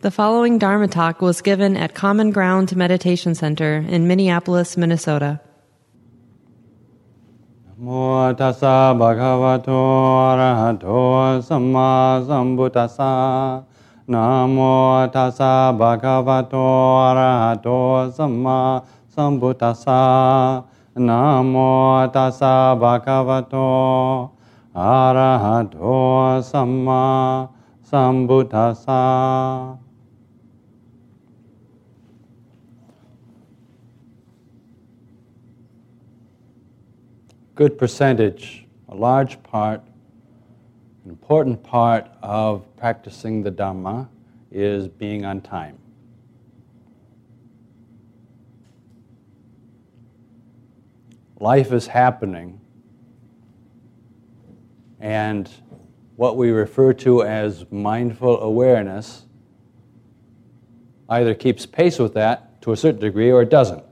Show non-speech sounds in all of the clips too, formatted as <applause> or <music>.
The following Dharma talk was given at Common Ground Meditation Center in Minneapolis, Minnesota. โมตัสสะภะคะวะโตอะระหะโตสัมมาสัมพุทธัสสะนะโมตัสสะภะคะวะโตอะระหะโตสัมมาสัมพุทธัสสะนะโมตัสสะภะคะวะโตอะระหะโตสัมมาสัมพุทธัสสะ Good percentage, a large part, an important part of practicing the Dhamma is being on time. Life is happening, and what we refer to as mindful awareness either keeps pace with that to a certain degree or it doesn't.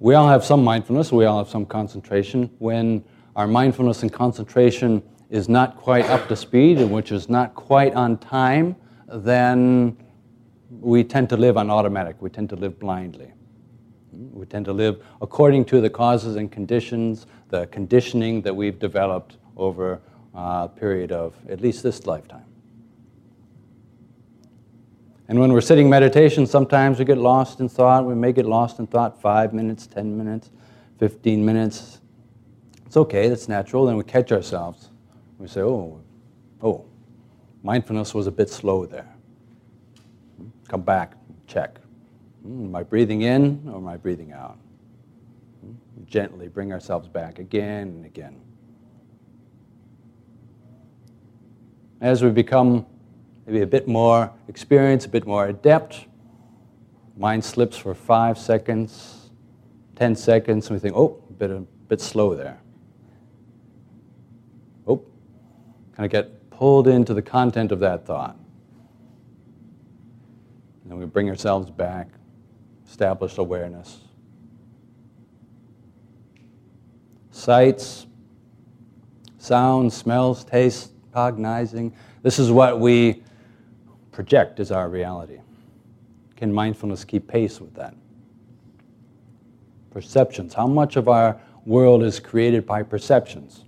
We all have some mindfulness, we all have some concentration. When our mindfulness and concentration is not quite up to speed, and which is not quite on time, then we tend to live on automatic. We tend to live blindly. We tend to live according to the causes and conditions, the conditioning that we've developed over a period of at least this lifetime. And when we're sitting meditation, sometimes we get lost in thought. We may get lost in thought five minutes, 10 minutes, 15 minutes. It's okay, that's natural. Then we catch ourselves. We say, oh, oh, mindfulness was a bit slow there. Come back, check. Hmm, am I breathing in or am I breathing out? Hmm, gently bring ourselves back again and again. As we become maybe a bit more experience, a bit more adept. Mind slips for five seconds, 10 seconds, and we think, oh, a bit, a bit slow there. Oh, kind of get pulled into the content of that thought. And then we bring ourselves back, establish awareness. Sights, sounds, smells, tastes, cognizing. This is what we project as our reality. Can mindfulness keep pace with that? Perceptions. How much of our world is created by perceptions?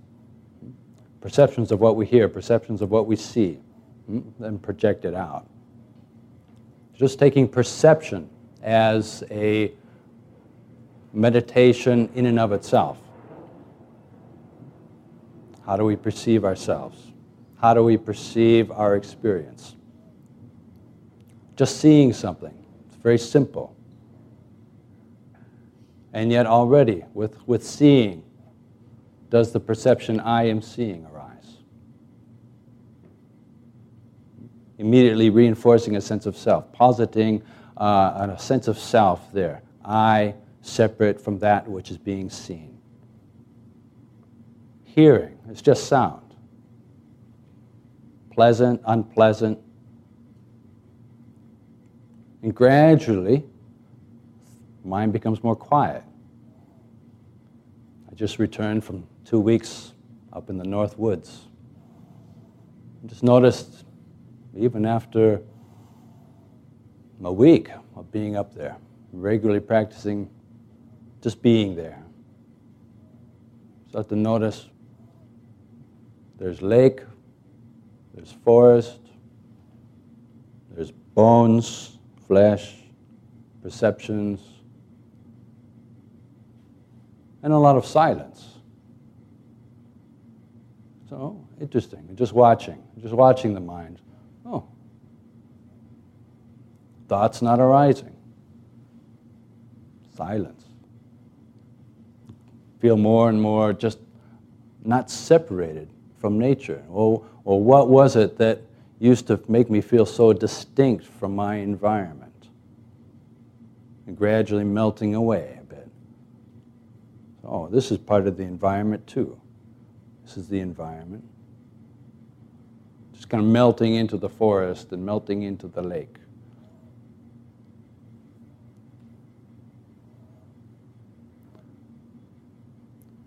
Perceptions of what we hear, perceptions of what we see, hmm, then project it out. Just taking perception as a meditation in and of itself. How do we perceive ourselves? How do we perceive our experience? Just seeing something. It's very simple. And yet, already, with, with seeing, does the perception I am seeing arise? Immediately reinforcing a sense of self, positing uh, a sense of self there. I separate from that which is being seen. Hearing, it's just sound. Pleasant, unpleasant, and gradually, mind becomes more quiet. I just returned from two weeks up in the North Woods. I just noticed, even after a week of being up there, regularly practicing just being there, start to notice there's lake, there's forest, there's bones, flesh, perceptions, and a lot of silence. So, interesting. Just watching, just watching the mind. Oh, thoughts not arising. Silence. Feel more and more just not separated from nature. Or, or what was it that used to make me feel so distinct from my environment? And gradually melting away a bit. Oh, this is part of the environment too. This is the environment. Just kind of melting into the forest and melting into the lake.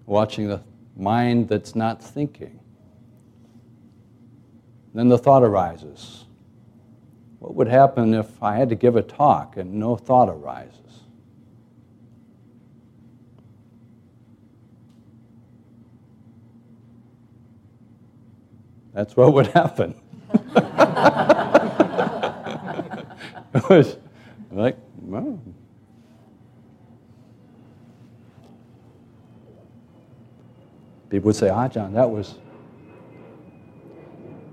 Watching the mind that's not thinking. Then the thought arises. What would happen if I had to give a talk and no thought arises? That's what would happen. it was <laughs> like, well. People would say, Ah, John, that was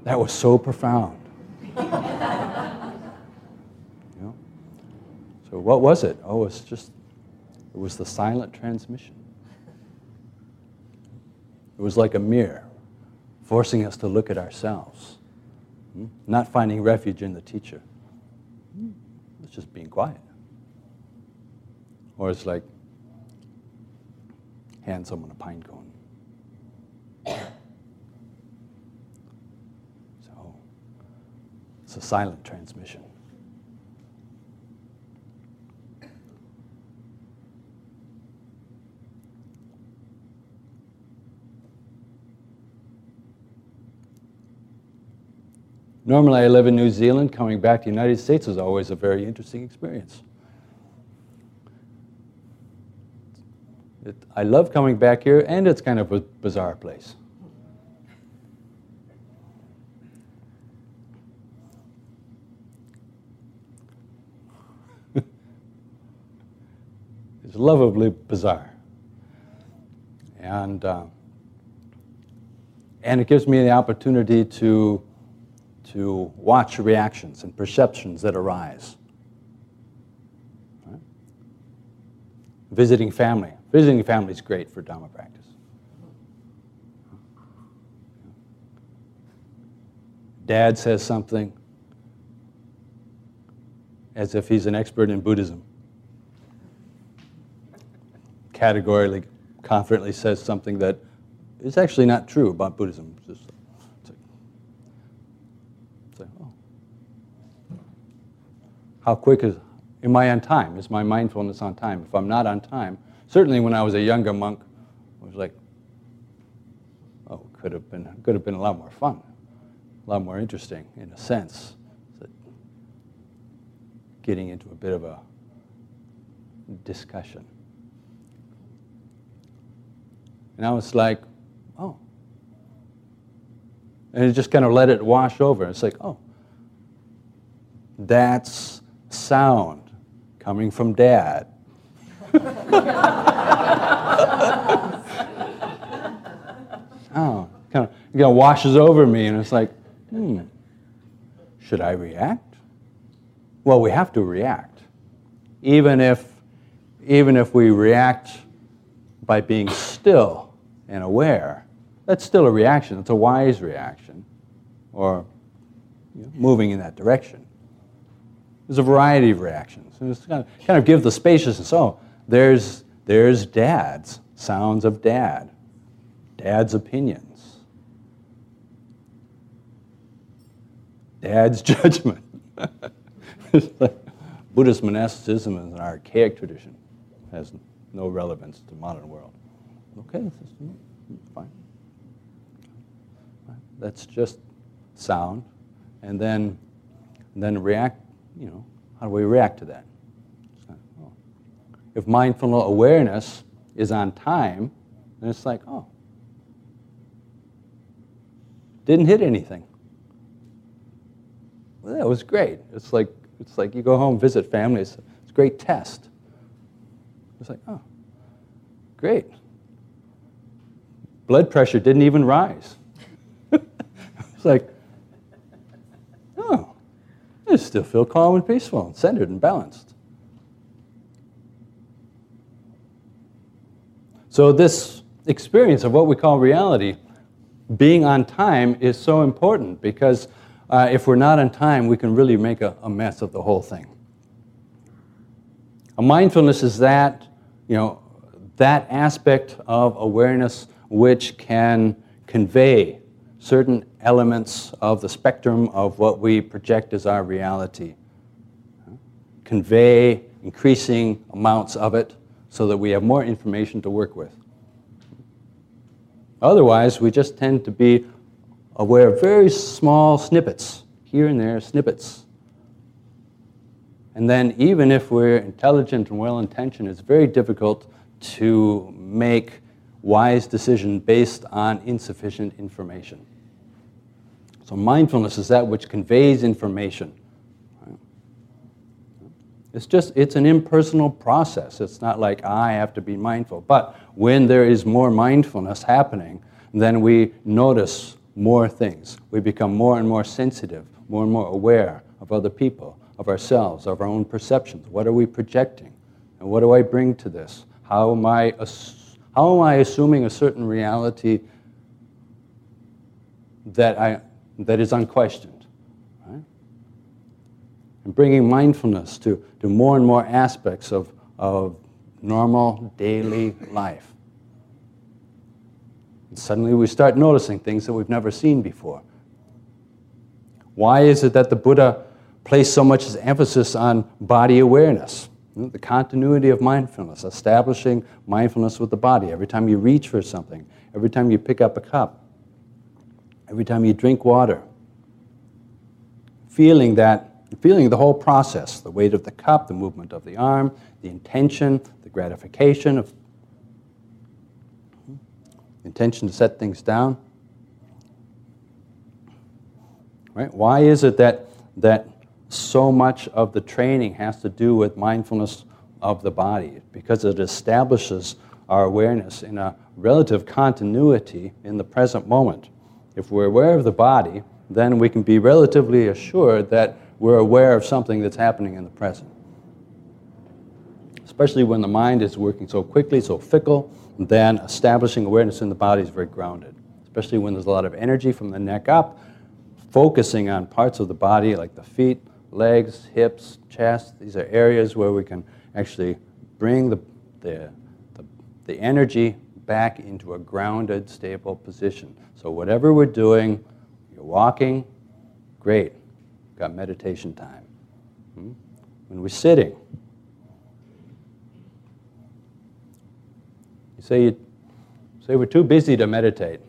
that was so profound. you know? So what was it? Oh, it's just it was the silent transmission. It was like a mirror, forcing us to look at ourselves, hmm? not finding refuge in the teacher. It's just being quiet. Or it's like hand someone a pine cone. <coughs> So it's a silent transmission. Normally, I live in New Zealand. Coming back to the United States is always a very interesting experience. It, I love coming back here, and it's kind of a bizarre place. <laughs> it's lovably bizarre. And, uh, and it gives me the opportunity to to watch reactions and perceptions that arise. Right? Visiting family. Visiting family is great for Dharma practice. Dad says something as if he's an expert in Buddhism. Categorically, confidently says something that is actually not true about Buddhism. Just oh. How quick is, am I on time? Is my mindfulness on time? If I'm not on time, certainly when I was a younger monk, it was like, oh, could have been, could have been a lot more fun, a lot more interesting in a sense. Getting into a bit of a discussion. And I was like, oh. And it just kind of let it wash over. It's like, oh, that's sound coming from dad. <laughs> oh, kind of, it kind of washes over me, and it's like, hmm, should I react? Well, we have to react. Even if, even if we react by being still and aware, that's still a reaction. It's a wise reaction, or you know, moving in that direction. There's a variety of reactions. And it's kind of, kind of give the spaciousness. Oh, there's, there's dad's, sounds of dad, dad's opinions, dad's <laughs> judgment. Buddhist monasticism is an archaic tradition, has no relevance to modern world. Okay, fine. That's just sound, and then, and then react you know, how do we react to that? Oh. If mindful awareness is on time, then it's like, oh, didn't hit anything. Well, that was great. It's like, it's like you go home, visit family, it's, it's a great test. It's like, oh, great. Blood pressure didn't even rise. It's like, oh, I still feel calm and peaceful and centered and balanced. So, this experience of what we call reality, being on time, is so important because uh, if we're not on time, we can really make a, a mess of the whole thing. A mindfulness is that, you know, that aspect of awareness which can convey certain elements of the spectrum of what we project as our reality. Convey increasing amounts of it so that we have more information to work with. Otherwise, we just tend to be aware of very small snippets, here and there, snippets. And then, even if we're intelligent and well intentioned, it's very difficult to make wise decisions based on insufficient information. So, mindfulness is that which conveys information. It's just, it's an impersonal process. It's not like ah, I have to be mindful. But when there is more mindfulness happening, then we notice more things. We become more and more sensitive, more and more aware of other people, of ourselves, of our own perceptions. What are we projecting? And what do I bring to this? How am I, how am I assuming a certain reality that, I, that is unquestioned? Right? And bringing mindfulness to, to more and more aspects of, of normal daily life. And suddenly we start noticing things that we've never seen before. Why is it that the Buddha placed so much emphasis on body awareness? The continuity of mindfulness, establishing mindfulness with the body. Every time you reach for something, every time you pick up a cup, every time you drink water, feeling that, feeling the whole process the weight of the cup, the movement of the arm, the intention, the gratification of intention to set things down. Right? Why is it that, that so much of the training has to do with mindfulness of the body? Because it establishes our awareness in a relative continuity in the present moment. If we're aware of the body, then we can be relatively assured that we're aware of something that's happening in the present. Especially when the mind is working so quickly, so fickle, then establishing awareness in the body is very grounded, especially when there's a lot of energy from the neck up, focusing on parts of the body like the feet, legs, hips, chest. These are areas where we can actually bring the, the, the, the energy back into a grounded, stable position. So, whatever we're doing, you're walking, great, got meditation time. Hmm? When we're sitting, You say, you say we're too busy to meditate.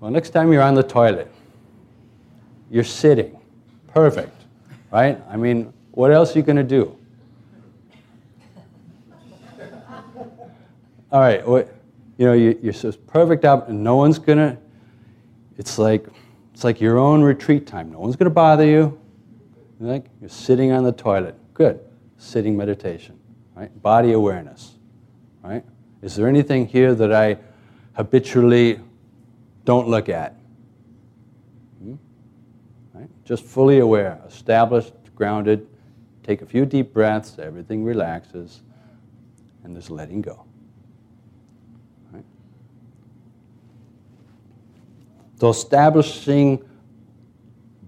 Well, next time you're on the toilet, you're sitting. Perfect, right? I mean, what else are you going to do? All right, what, you know, you, are just perfect and no one's to, it's like, it's like your own retreat time. No one's to bother you. You're like you're sitting on the toilet. Good. Sitting meditation, right? Body awareness right? Is there anything here that I habitually don't look at? Hmm? Right? Just fully aware, established, grounded, take a few deep breaths, everything relaxes, and there's letting go. So establishing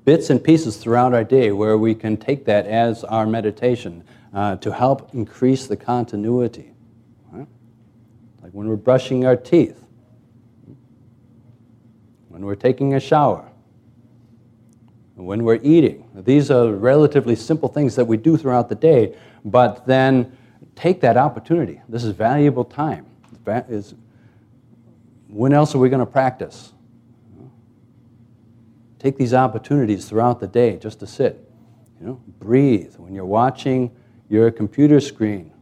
bits and pieces throughout our day where we can take that as our meditation uh, to help increase the continuity like when we're brushing our teeth, when we're taking a shower, when we're eating. These are relatively simple things that we do throughout the day, but then take that opportunity. This is valuable time. When else are we going to practice? Take these opportunities throughout the day just to sit. You know, breathe. When you're watching your computer screen,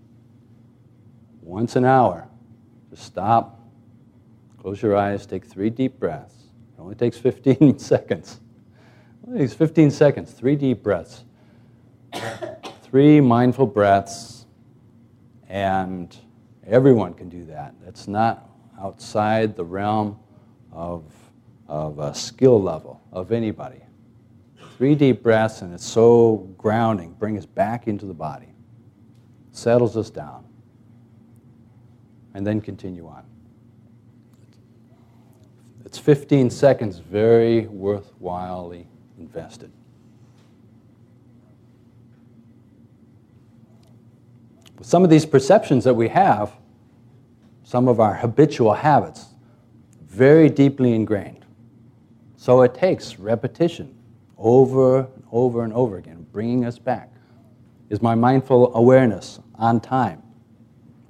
once an hour, just stop, close your eyes, take three deep breaths. It only takes 15 <laughs> seconds. It takes 15 seconds, three deep breaths. three mindful breaths, and everyone can do that. That's not outside the realm of, of a skill level of anybody. Three deep breaths, and it's so grounding, bring us back into the body, settles us down and then continue on. It's 15 seconds very worthwhilely invested. With some of these perceptions that we have, some of our habitual habits, very deeply ingrained. So it takes repetition over and over and over again, bringing us back. Is my mindful awareness on time?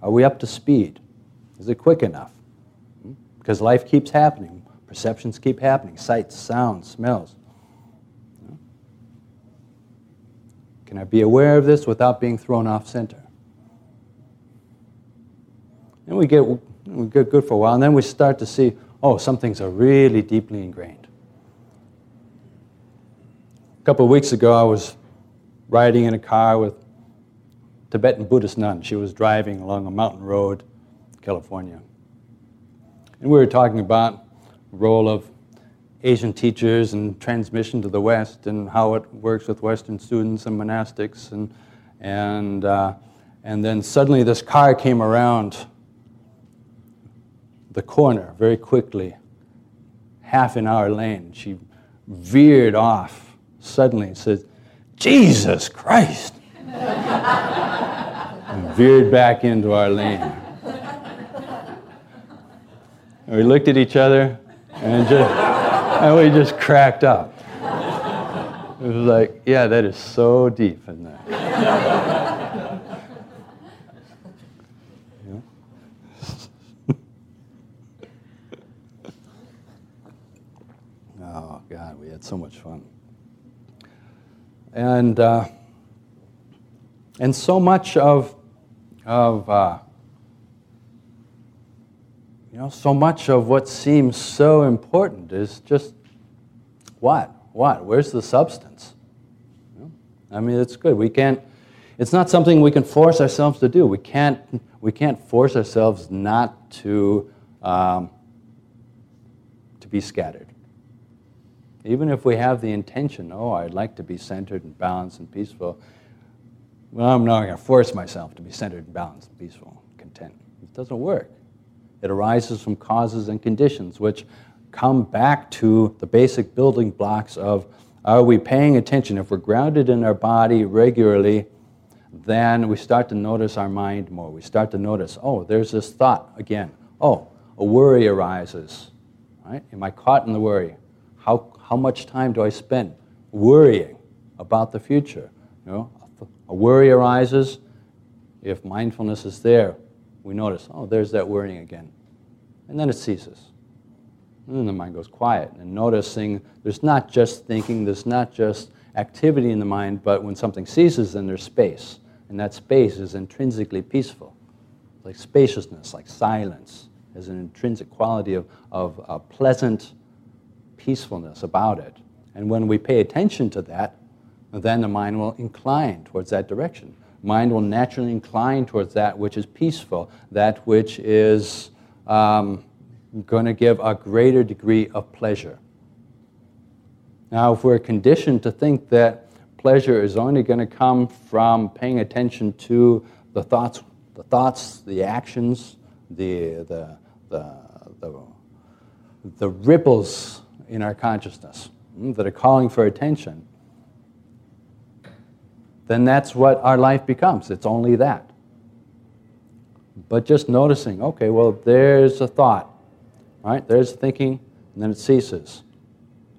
Are we up to speed? Is it quick enough? Because life keeps happening. Perceptions keep happening sights, sounds, smells. Can I be aware of this without being thrown off center? And we get, we get good for a while, and then we start to see, oh, some things are really deeply ingrained. A couple of weeks ago, I was riding in a car with a Tibetan Buddhist nun. She was driving along a mountain road, California. And we were talking about the role of Asian teachers and transmission to the West and how it works with Western students and monastics. And, and, uh, and then suddenly this car came around the corner very quickly, half in our lane. She veered off suddenly said, Jesus Christ! <laughs> and veered back into our lane. And we looked at each other and just and we just cracked up. It was like, yeah, that is so deep in there. <laughs> oh, God, we had so much fun. And, uh, and so much of, of uh, you know, so much of what seems so important is just what? What? Where's the substance? I mean, it's good. We can't, it's not something we can force ourselves to do. We can't, we can't force ourselves not to, um, to be scattered. Even if we have the intention, oh, I'd like to be centered and balanced and peaceful, well, I'm not going to force myself to be centered and balanced and peaceful, content. It doesn't work. It arises from causes and conditions, which come back to the basic building blocks of are we paying attention? If we're grounded in our body regularly, then we start to notice our mind more. We start to notice, oh, there's this thought again. Oh, a worry arises. Right? Am I caught in the worry? How, how much time do I spend worrying about the future? You know, a worry arises. If mindfulness is there, we notice, oh, there's that worrying again. And then it ceases. And then the mind goes quiet and noticing there's not just thinking, there's not just activity in the mind, but when something ceases, then there's space. And that space is intrinsically peaceful. Like spaciousness, like silence, has an intrinsic quality of, of uh, pleasant peacefulness about it. And when we pay attention to that, then the mind will incline towards that direction mind will naturally incline towards that which is peaceful, that which is um, going to give a greater degree of pleasure. Now, if we're conditioned to think that pleasure is only going to come from paying attention to the thoughts, the thoughts, the actions, the, the, the, the, the ripples in our consciousness hmm, that are calling for attention, then that's what our life becomes. It's only that. But just noticing, okay, well, there's a thought, right? There's thinking, and then it ceases.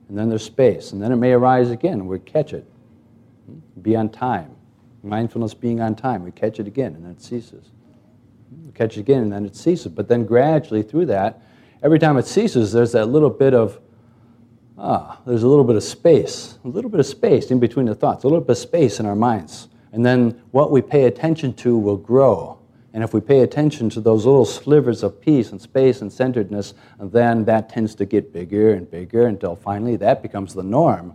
And then there's space, and then it may arise again, we catch it. Be on time. Mindfulness being on time, we catch it again, and then it ceases. We catch it again, and then it ceases. But then gradually through that, every time it ceases, there's that little bit of ah, there's a little bit of space, a little bit of space in between the thoughts, a little bit of space in our minds. And then what we pay attention to will grow. And if we pay attention to those little slivers of peace and space and centeredness, then that tends to get bigger and bigger until finally that becomes the norm.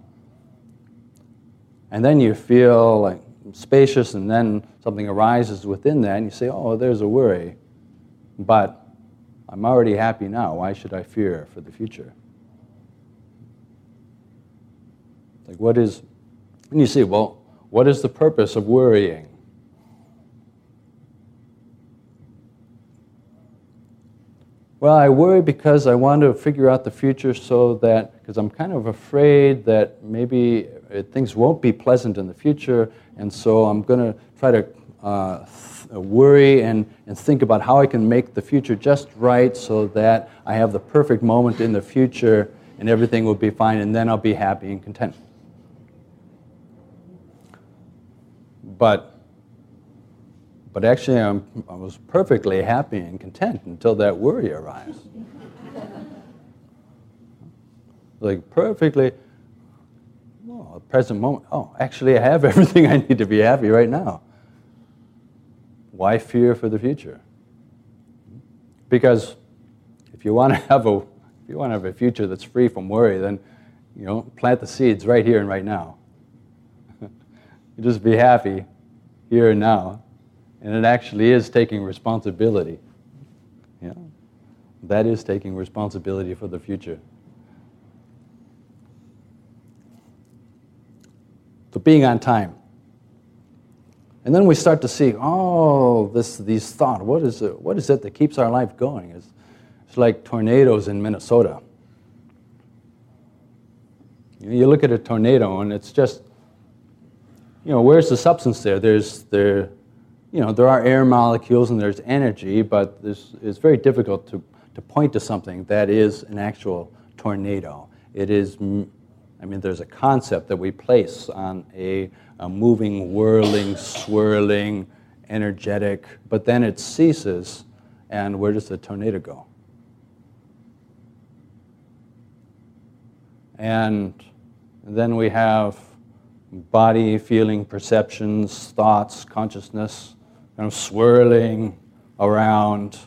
And then you feel like spacious, and then something arises within that, and you say, Oh, there's a worry. But I'm already happy now. Why should I fear for the future? Like, what is, and you see, well, what is the purpose of worrying? Well, I worry because I want to figure out the future so that, because I'm kind of afraid that maybe things won't be pleasant in the future, and so I'm going to try to uh, worry and, and think about how I can make the future just right so that I have the perfect moment in the future and everything will be fine, and then I'll be happy and content. But, but actually, I'm, I was perfectly happy and content until that worry arrives. like perfectly, oh, present moment. Oh, actually, I have <laughs> everything I need to be happy right now. Why fear for the future? Because if you want to <laughs> have a if you want to have a future that's free from worry, then you know plant the seeds right here and right now. You just be happy here and now, and it actually is taking responsibility. Yeah, that is taking responsibility for the future. So being on time. And then we start to see, oh, this, these thoughts, what is, it, what is it that keeps our life going? It's, it's like tornadoes in Minnesota. You look at a tornado and it's just, you know, where's the substance there? There's, there, you know, there are air molecules and there's energy, but it's very difficult to, to point to something that is an actual tornado. It is, I mean, there's a concept that we place on a a moving, whirling, swirling, energetic, but then it ceases, and where does the tornado go? And then we have body, feeling, perceptions, thoughts, consciousness, kind of swirling around,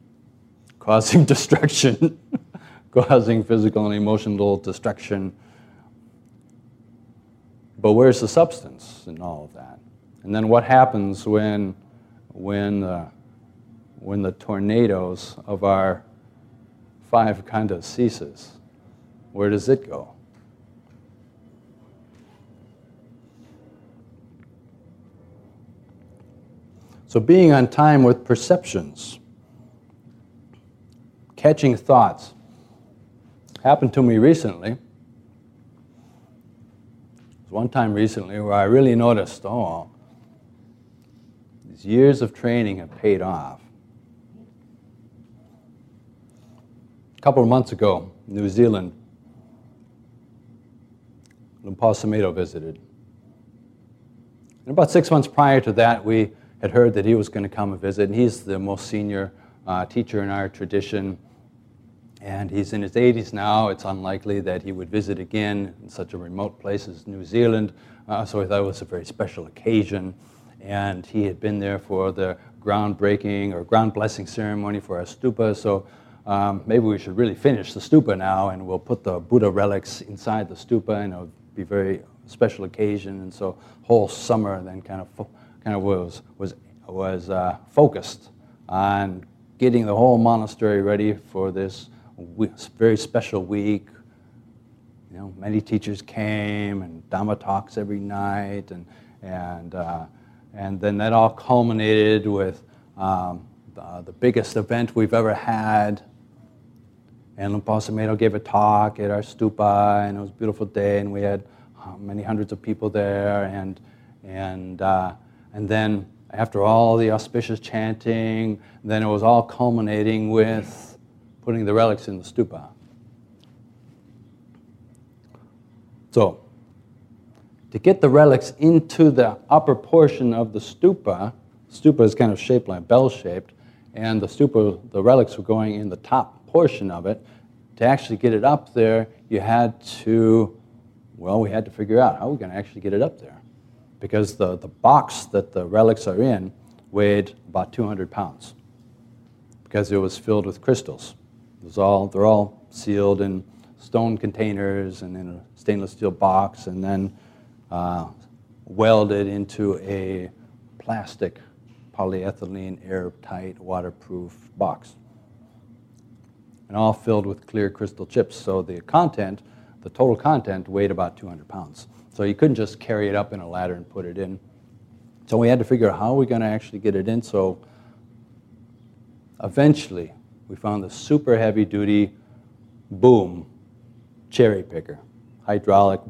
<laughs> causing destruction, <laughs> causing physical and emotional destruction but where's the substance in all of that? And then what happens when, when, uh, when the tornadoes of our five khandhas ceases? Where does it go? So, being on time with perceptions, catching thoughts, happened to me recently one time recently where I really noticed, oh, these years of training have paid off. A couple of months ago, New Zealand, Luang Por visited. And about six months prior to that, we had heard that he was going to come and visit. And he's the most senior uh, teacher in our tradition. And he's in his 80s now. It's unlikely that he would visit again in such a remote place as New Zealand. Uh, so I thought it was a very special occasion. And he had been there for the groundbreaking or ground blessing ceremony for our stupa. So um, maybe we should really finish the stupa now and we'll put the Buddha relics inside the stupa and it'll be a very special occasion. And so whole summer then kind of, kind of was, was, was uh, focused on getting the whole monastery ready for this very special week. You know, many teachers came and Dhamma talks every night, and and uh, and then that all culminated with um, the, biggest event we've ever had. And Luang Por gave a talk at our stupa, and it was a beautiful day, and we had uh, many hundreds of people there, and and uh, and then after all the auspicious chanting, then it was all culminating with putting the relics in the stupa. So, to get the relics into the upper portion of the stupa, stupa is kind of shaped like bell shaped, and the stupa, the relics were going in the top portion of it. To actually get it up there, you had to, well, we had to figure out how we're going to actually get it up there. Because the, the box that the relics are in weighed about 200 pounds, because it was filled with crystals. It was all, they're all sealed in stone containers and in a stainless steel box and then uh, welded into a plastic polyethylene airtight waterproof box. And all filled with clear crystal chips so the content the total content weighed about 200 pounds so you couldn't just carry it up in a ladder and put it in so we had to figure out how are we going to actually get it in so eventually we found the super heavy duty boom cherry picker, hydraulic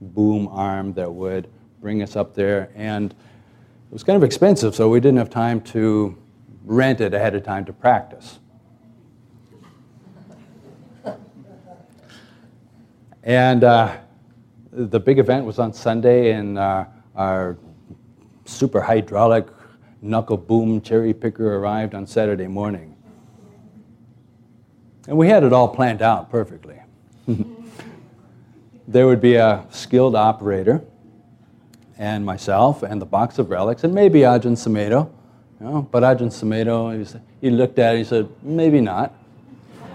boom arm that would bring us up there. And it was kind of expensive, so we didn't have time to rent it ahead of time to practice. And uh, the big event was on Sunday, and uh, our super hydraulic knuckle boom cherry picker arrived on Saturday morning. And we had it all planned out perfectly. <laughs> there would be a skilled operator and myself and the box of relics and maybe Ajahn Sumedho. You know, but Ajahn Sumedho, he, he looked at it, he said, maybe not. <laughs>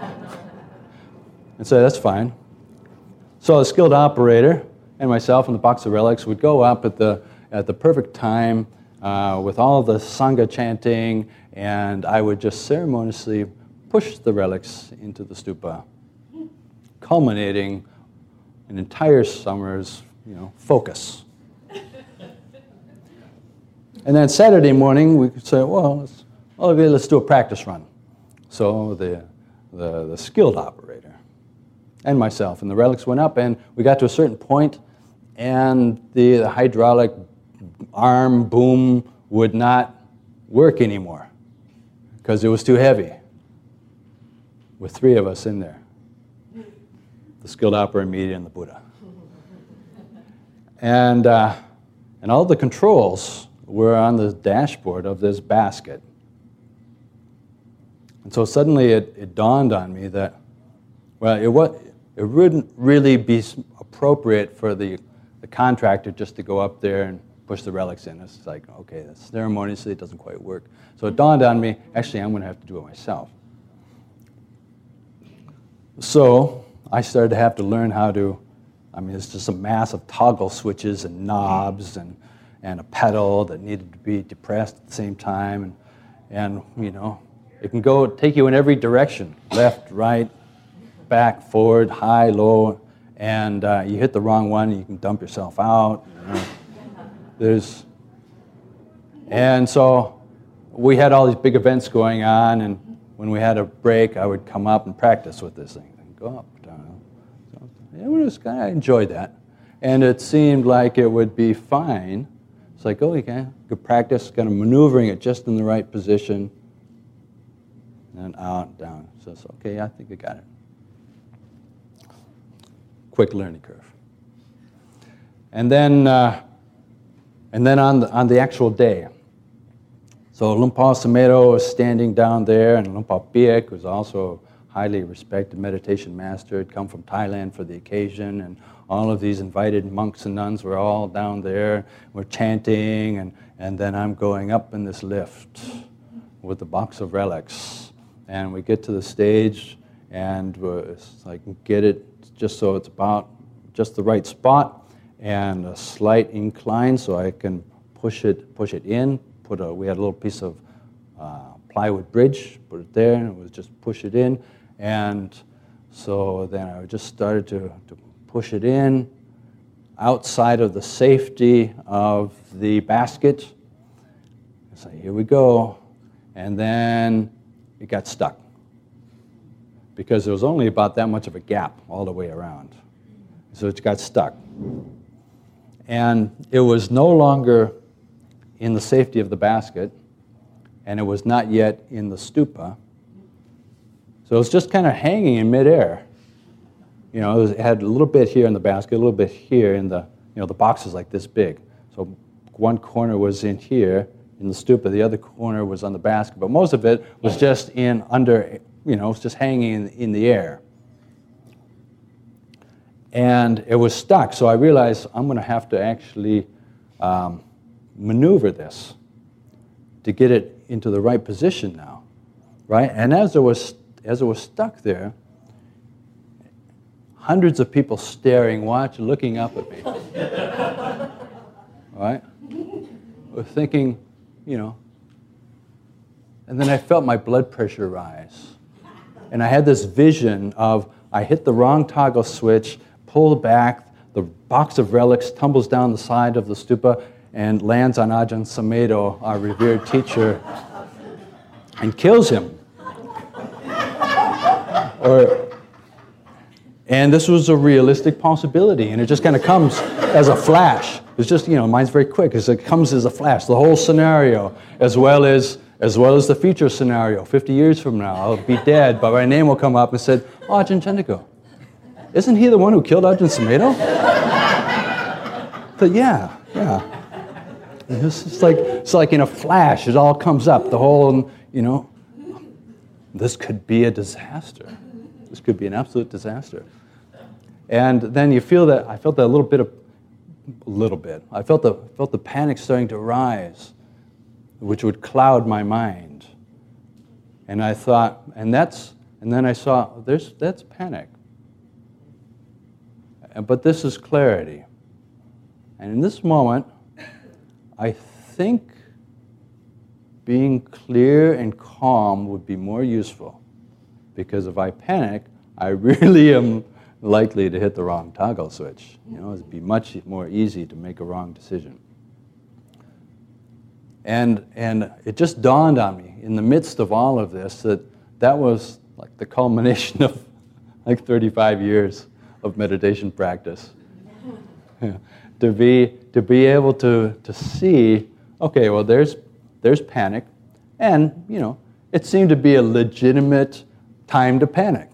and so that's fine. So a skilled operator and myself and the box of relics would go up at the, at the perfect time uh, with all the Sangha chanting, and I would just ceremoniously push the relics into the stupa, culminating an entire summer's you know, focus. and then Saturday morning, we could say, well, let's, okay, let's do a practice run. So the, the, the skilled operator and myself and the relics went up, and we got to a certain point, and the, the hydraulic arm boom would not work anymore because it was too heavy with three of us in there the skilled operator, me, and the Buddha. <laughs> And, uh, and all the controls were on the dashboard of this basket. And so suddenly it, it dawned on me that, well, it, was, it wouldn't really be appropriate for the, the contractor just to go up there and push the relics in. It's like, okay, that's ceremoniously, it doesn't quite work. So it dawned on me, actually, I'm going to have to do it myself. So I started to have to learn how to, I mean, it's just a mass of toggle switches and knobs and, and a pedal that needed to be depressed at the same time. And, and, you know, it can go, take you in every direction, left, right, back, forward, high, low, and uh, you hit the wrong one, you can dump yourself out. There's, and so we had all these big events going on, and when we had a break, I would come up and practice with this thing. Go up, down. So, yeah, it was I enjoyed that. And it seemed like it would be fine. It's like, oh, you can good practice, kind of maneuvering it just in the right position, and out, down. So it's okay, I think I got it. Quick learning curve. And then uh, and then on the, on the actual day, so Luang Por Sumedho is standing down there, and Luang Por Piak was also a highly respected meditation master, had come from Thailand for the occasion, and all of these invited monks and nuns were all down there. We're chanting, and, and then I'm going up in this lift with the box of relics. And we get to the stage, and I can get it just so it's about just the right spot and a slight incline so I can push it, push it in. Put a, we had a little piece of uh, plywood bridge, put it there, and it was just push it in. And so then I just started to, to push it in outside of the safety of the basket. So here we go. And then it got stuck because there was only about that much of a gap all the way around. So it got stuck and it was no longer in the safety of the basket, and it was not yet in the stupa. So it was just kind of hanging in midair. You know, it, was, it, had a little bit here in the basket, a little bit here in the, you know, the box is like this big. So one corner was in here in the stupa, the other corner was on the basket, but most of it was just in under, you know, just hanging in, the air and it was stuck. So I realized I'm going to have to actually um, maneuver this to get it into the right position now, right? And as it was as it was stuck there, hundreds of people staring, watching, looking up at me, <laughs> right? Thinking, you know. And then I felt my blood pressure rise, and I had this vision of I hit the wrong toggle switch pulled back, the box of relics tumbles down the side of the stupa and lands on Ajahn Sumedho, our revered teacher, and kills him. or, and this was a realistic possibility, and it just kind of comes as a flash. It's just, you know, mine's very quick, it comes as a flash, the whole scenario, as well as as well as the future scenario. 50 years from now, I'll be dead, but my name will come up and said, oh, Ajahn Chandako. Isn't he the one who killed Ajahn Sumedho? but yeah, yeah. It's, it's, like, it's like in a flash, it all comes up. The whole, you know, this could be a disaster. This could be an absolute disaster. And then you feel that, I felt that a little bit of, a little bit, I felt the, felt the panic starting to rise, which would cloud my mind. And I thought, and that's, and then I saw, there's, that's panic. But this is clarity. And in this moment, I think being clear and calm would be more useful because if I panic, I <laughs> really am likely to hit the wrong toggle switch. You know, it'd be much more easy to make a wrong decision. And, and it just dawned on me in the midst of all of this that that was like the culmination <laughs> of like 35 years of meditation practice. <laughs> to, be, to be able to, to see, okay, well, there's, there's panic, and, you know, it seemed to be a legitimate time to panic.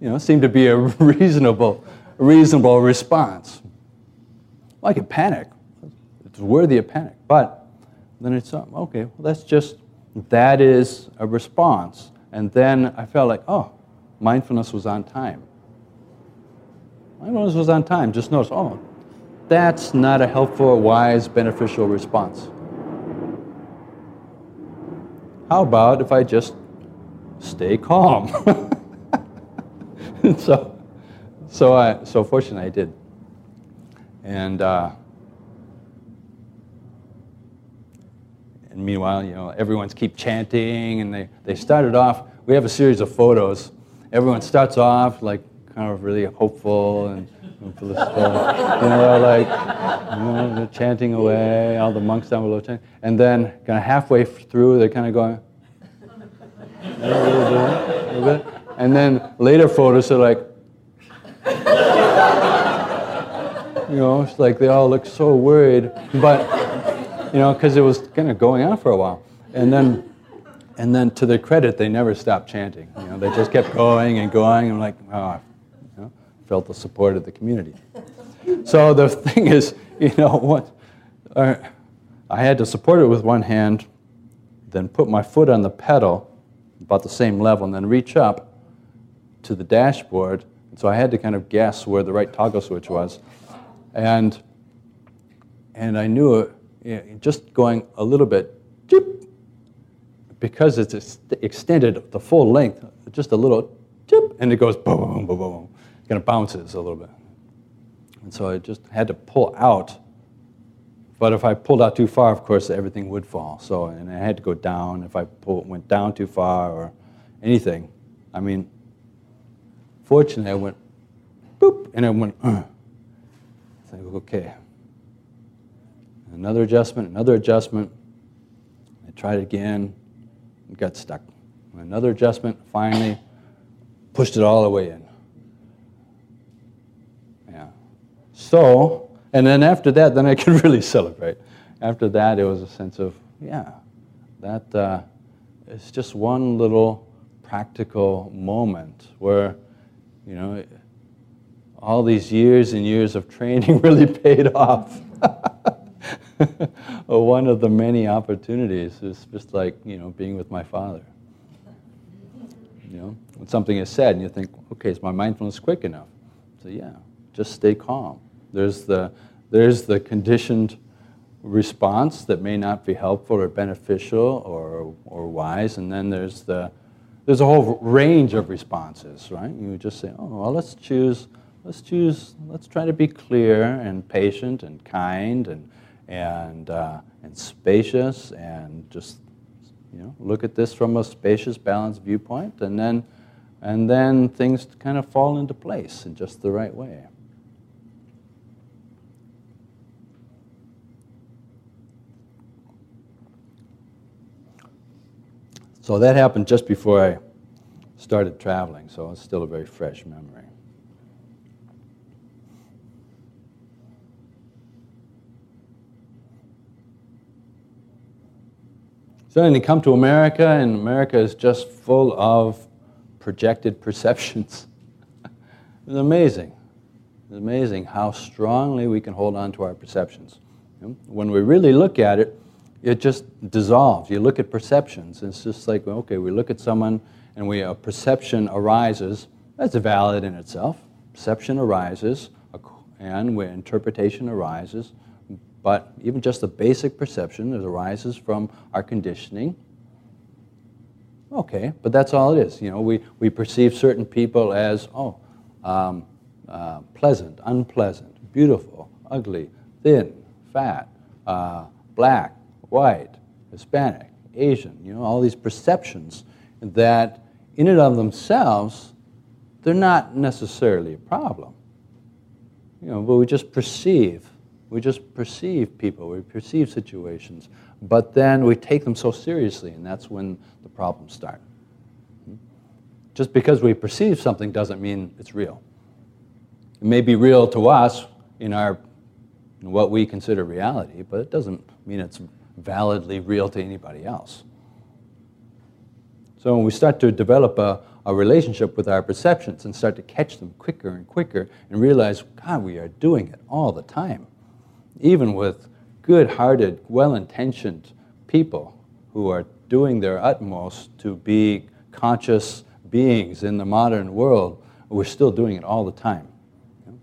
You know, seemed to be a <laughs> reasonable, reasonable response. Well, I can panic. It's worthy of panic. But then it's, okay, well, that's just, that is a response. And then I felt like, oh, mindfulness was on time. Mindfulness was on time. Just notice, oh, that's not a helpful, wise, beneficial response. How about if I just stay calm? <laughs> so, so, I, so fortunately I did. And, uh, and meanwhile, you know, everyone's keep chanting, and they, they started off, we have a series of photos. Everyone starts off like kind of really hopeful and, and blissful, <laughs> you know, like you know, they're chanting away, all the monks down below chanting. And then kind of halfway through, they're kind of going, a little bit, a little bit. And then later photos are like, <laughs> you know, it's like they all look so worried, but, you know, because it was kind of going on for a while. And then, and then to their credit, they never stopped chanting. You know, they just kept going and going. I'm like, oh, felt the support of the community. So the <laughs> thing is, you know, what, uh, I had to support it with one hand, then put my foot on the pedal, about the same level, and then reach up to the dashboard. So I had to kind of guess where the right toggle switch was. And, and I knew it, you know, just going a little bit, because it's extended the full length, just a little, and it goes boom, boom, boom, boom kind of bounces a little bit. And so I just had to pull out. But if I pulled out too far, of course, everything would fall. So, and I had to go down. If I pull, went down too far or anything, I mean, fortunately, I went boop, and I went, uh. I think, okay. Another adjustment, another adjustment. I tried again, got stuck. Another adjustment, finally pushed it all the way in. Yeah. So, and then after that, then I could <laughs> really celebrate. After that, it was a sense of, yeah, that uh, it's just one little practical moment where, you know, all these years and years of training <laughs> really paid off. <laughs> <laughs> one of the many opportunities is just like, you know, being with my father. You know, when something is said and you think, okay, is my mindfulness quick enough? So yeah, just stay calm. There's the, there's the conditioned response that may not be helpful or beneficial or, or wise, and then there's the there's a whole range of responses, right? You just say, oh, well, let's choose, let's choose, let's try to be clear and patient and kind and and uh, and spacious and just you know look at this from a spacious, balanced viewpoint, and then and then things kind of fall into place in just the right way. So that happened just before I started traveling, so it's still a very fresh memory. So you come to America, and America is just full of projected <laughs> perceptions. it's amazing. It's amazing how strongly we can hold on to our perceptions. When we really look at it, it just dissolves. You look at perceptions, it's just like, okay, we look at someone and we, a perception arises. That's valid in itself. perception arises, and when interpretation arises, but even just the basic perception that arises from our conditioning. Okay, but that's all it is. You know, we, we perceive certain people as, oh, um, uh, pleasant, unpleasant, beautiful, ugly, thin, fat, uh, black, white, Hispanic, Asian, you know, all these perceptions that in and of themselves, they're not necessarily a problem. You know, but we just perceive. We just perceive people, we perceive situations, but then we take them so seriously, and that's when the problems start. Just because we perceive something doesn't mean it's real. It may be real to us in our in what we consider reality, but it doesn't mean it's validly real to anybody else. So when we start to develop a, a relationship with our perceptions and start to catch them quicker and quicker and realize, God, we are doing it all the time. Even with good hearted, well intentioned people who are doing their utmost to be conscious beings in the modern world, we're still doing it all the time.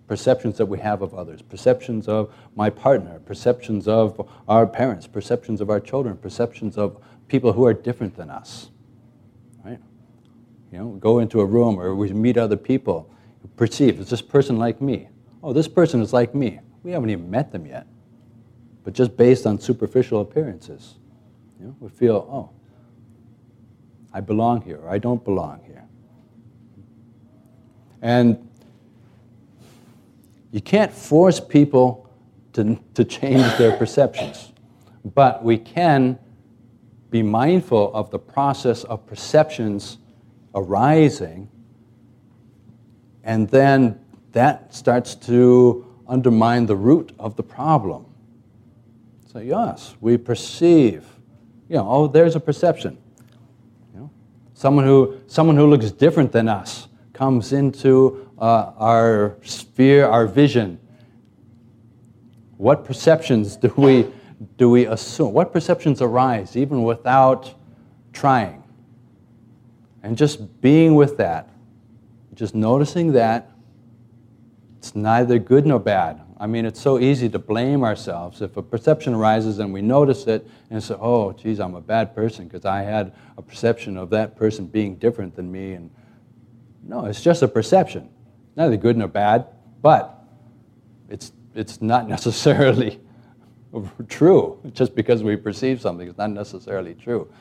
Perceptions that we have of others, perceptions of my partner, perceptions of our parents, perceptions of our children, perceptions of people who are different than us. Right? You know, go into a room or we meet other people, perceive, is this person like me? Oh, this person is like me. We haven't even met them yet. But just based on superficial appearances, you know, we feel, oh, I belong here or I don't belong here. And you can't force people to, to change their <laughs> perceptions, but we can be mindful of the process of perceptions arising, and then that starts to undermine the root of the problem. So, yes, we perceive, you know, oh, there's a perception. You know, someone, who, someone who looks different than us comes into uh, our sphere, our vision. What perceptions do we, do we assume? What perceptions arise even without trying? And just being with that, just noticing that it's neither good nor bad. I mean, it's so easy to blame ourselves. If a perception arises and we notice it and say, oh, geez, I'm a bad person because I had a perception of that person being different than me. And no, it's just a perception. Neither good nor bad, but it's, it's not <laughs> necessarily true. Just because we perceive something, it's not necessarily true.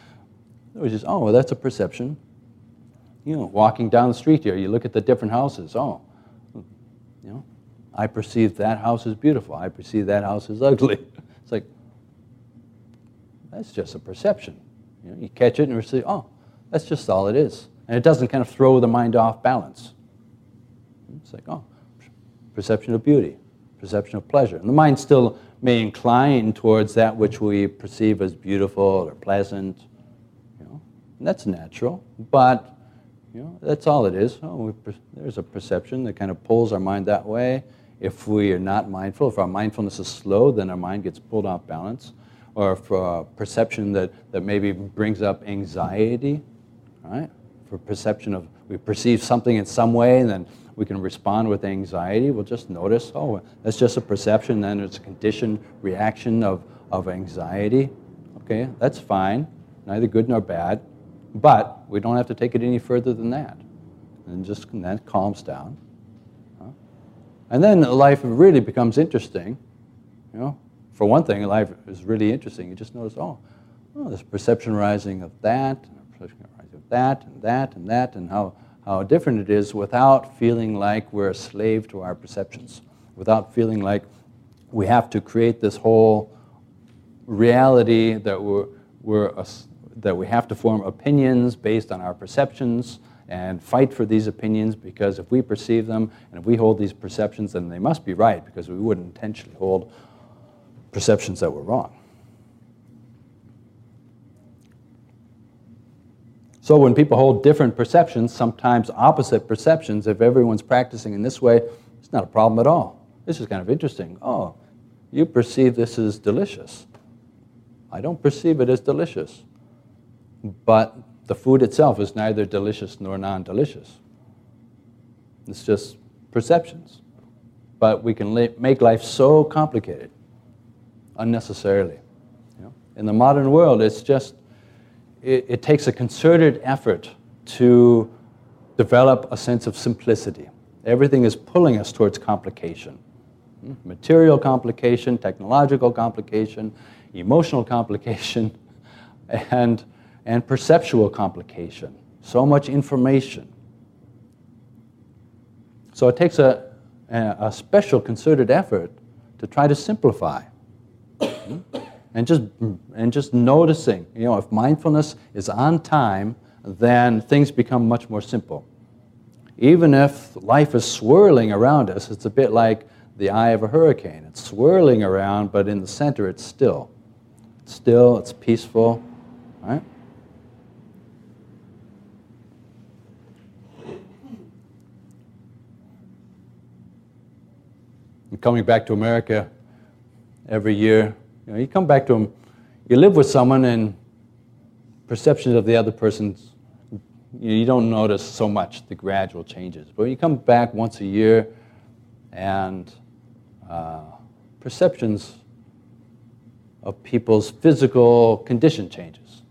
It was just, oh, well, that's a perception you know, walking down the street here, you look at the different houses. Oh, know, I perceive that house is beautiful. I perceive that house is ugly. <laughs> It's like, that's just a perception. You, know, you catch it and you say, oh, that's just all it is. And it doesn't kind of throw the mind off balance. It's like, oh, perception of beauty, perception of pleasure. And the mind still may incline towards that which we perceive as beautiful or pleasant. You know, and that's natural. But you know, that's all it is. Oh, there's a perception that kind of pulls our mind that way. If we are not mindful, if our mindfulness is slow, then our mind gets pulled off balance. Or for a uh, perception that, that maybe brings up anxiety, right? For perception of, we perceive something in some way and then we can respond with anxiety, we'll just notice, oh, that's just a perception, then it's a conditioned reaction of, of anxiety. Okay, that's fine, neither good nor bad. But we don't have to take it any further than that. And just and that calms down. And then life really becomes interesting. You know, for one thing, life is really interesting. You just notice, oh, oh there's perception rising of that, and perception rising of that, and that, and that, and how, how different it is without feeling like we're a slave to our perceptions, without feeling like we have to create this whole reality that we're, we're a, that we have to form opinions based on our perceptions and fight for these opinions because if we perceive them and if we hold these perceptions, then they must be right because we wouldn't intentionally hold perceptions that were wrong. So when people hold different perceptions, sometimes opposite perceptions, if everyone's practicing in this way, it's not a problem at all. This is kind of interesting. Oh, you perceive this as delicious. I don't perceive it as delicious but the food itself is neither delicious nor non delicious. It's just perceptions. But we can make life so complicated unnecessarily. You know? In the modern world, it's just, it, it takes a concerted effort to develop a sense of simplicity. Everything is pulling us towards complication. Hmm? Material complication, technological complication, emotional complication, <laughs> and, and perceptual complication. So much information. So it takes a, a special concerted effort to try to simplify. Hmm? And just, and just noticing, you know, if mindfulness is on time, then things become much more simple. Even if life is swirling around us, it's a bit like the eye of a hurricane. It's swirling around, but in the center it's still. It's still, it's peaceful, right? And coming back to America every year, you know, you come back to them, you live with someone and perceptions of the other person's you don't notice so much the gradual changes. But when you come back once a year and uh, perceptions of people's physical condition changes,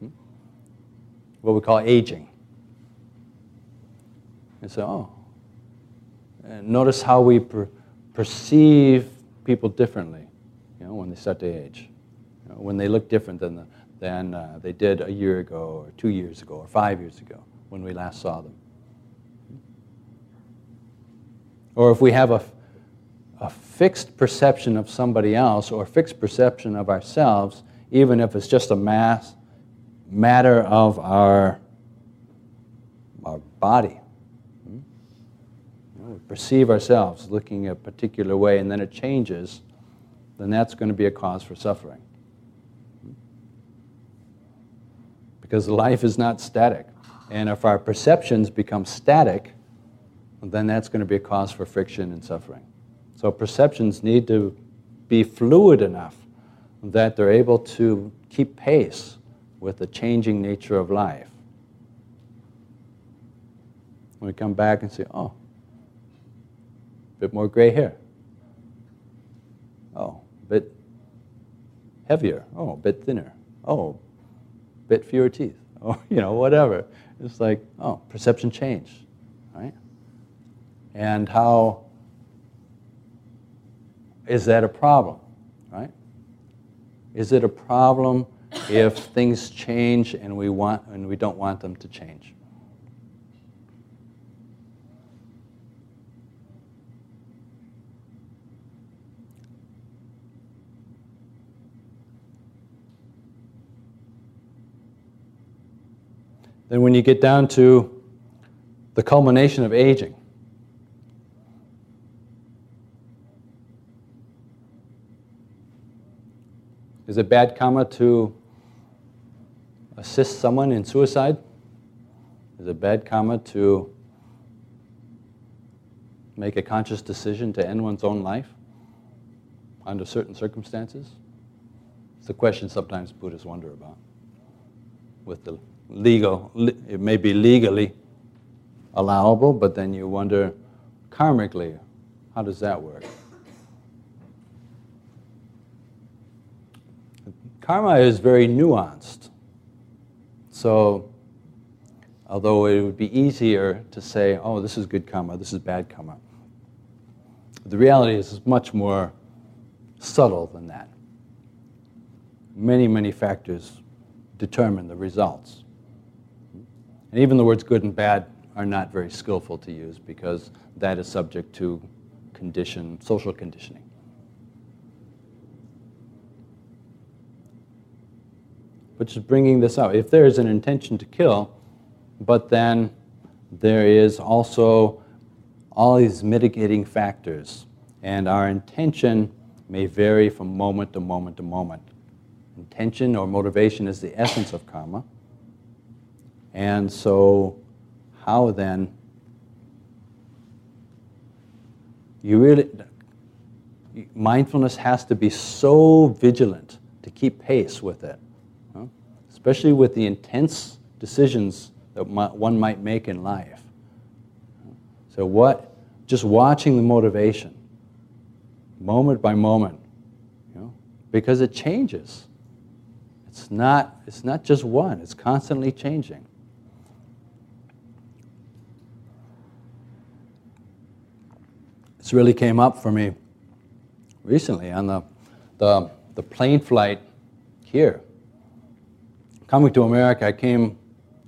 hmm? what we call aging. And so, oh, and notice how we per perceive people differently, you know, when they start to age, you know, when they look different than the than uh, they did a year ago, or two years ago, or five years ago when we last saw them. Or if we have a, a fixed perception of somebody else or fixed perception of ourselves, even if it's just a mass matter of our, our body. Perceive ourselves looking a particular way and then it changes, then that's going to be a cause for suffering. because life is not static. And if our perceptions become static, then that's going to be a cause for friction and suffering. So perceptions need to be fluid enough that they're able to keep pace with the changing nature of life. When we come back and say, oh, a bit more gray hair. Oh, a bit heavier. Oh, a bit thinner. Oh, a bit fewer teeth, <laughs> Oh, you know, whatever. It's like, oh, perception change, right? And how is that a problem, right? Is it a problem if things change and we want and we don't want them to change? Then, when you get down to the culmination of aging, is it bad karma to assist someone in suicide? Is it bad karma to make a conscious decision to end one's own life under certain circumstances? It's a question sometimes Buddhists wonder about with the legal, it may be legally allowable, but then you wonder karmically, how does that work? Karma is very nuanced. So, although it would be easier to say, oh, this is good karma, this is bad karma, the reality is it's much more subtle than that. Many, many factors determine the results. And even the words good and bad are not very skillful to use because that is subject to condition, social conditioning. But just bringing this out, if there is an intention to kill, but then there is also all these mitigating factors, and our intention may vary from moment to moment to moment. Intention or motivation is the essence of karma. And so, how then? You really, mindfulness has to be so vigilant to keep pace with it, huh? especially with the intense decisions that one might make in life. So, what, just watching the motivation, moment by moment, you know, because it changes. It's not, it's not just one, it's constantly changing. This really came up for me recently on the, the, the plane flight here. Coming to America, I came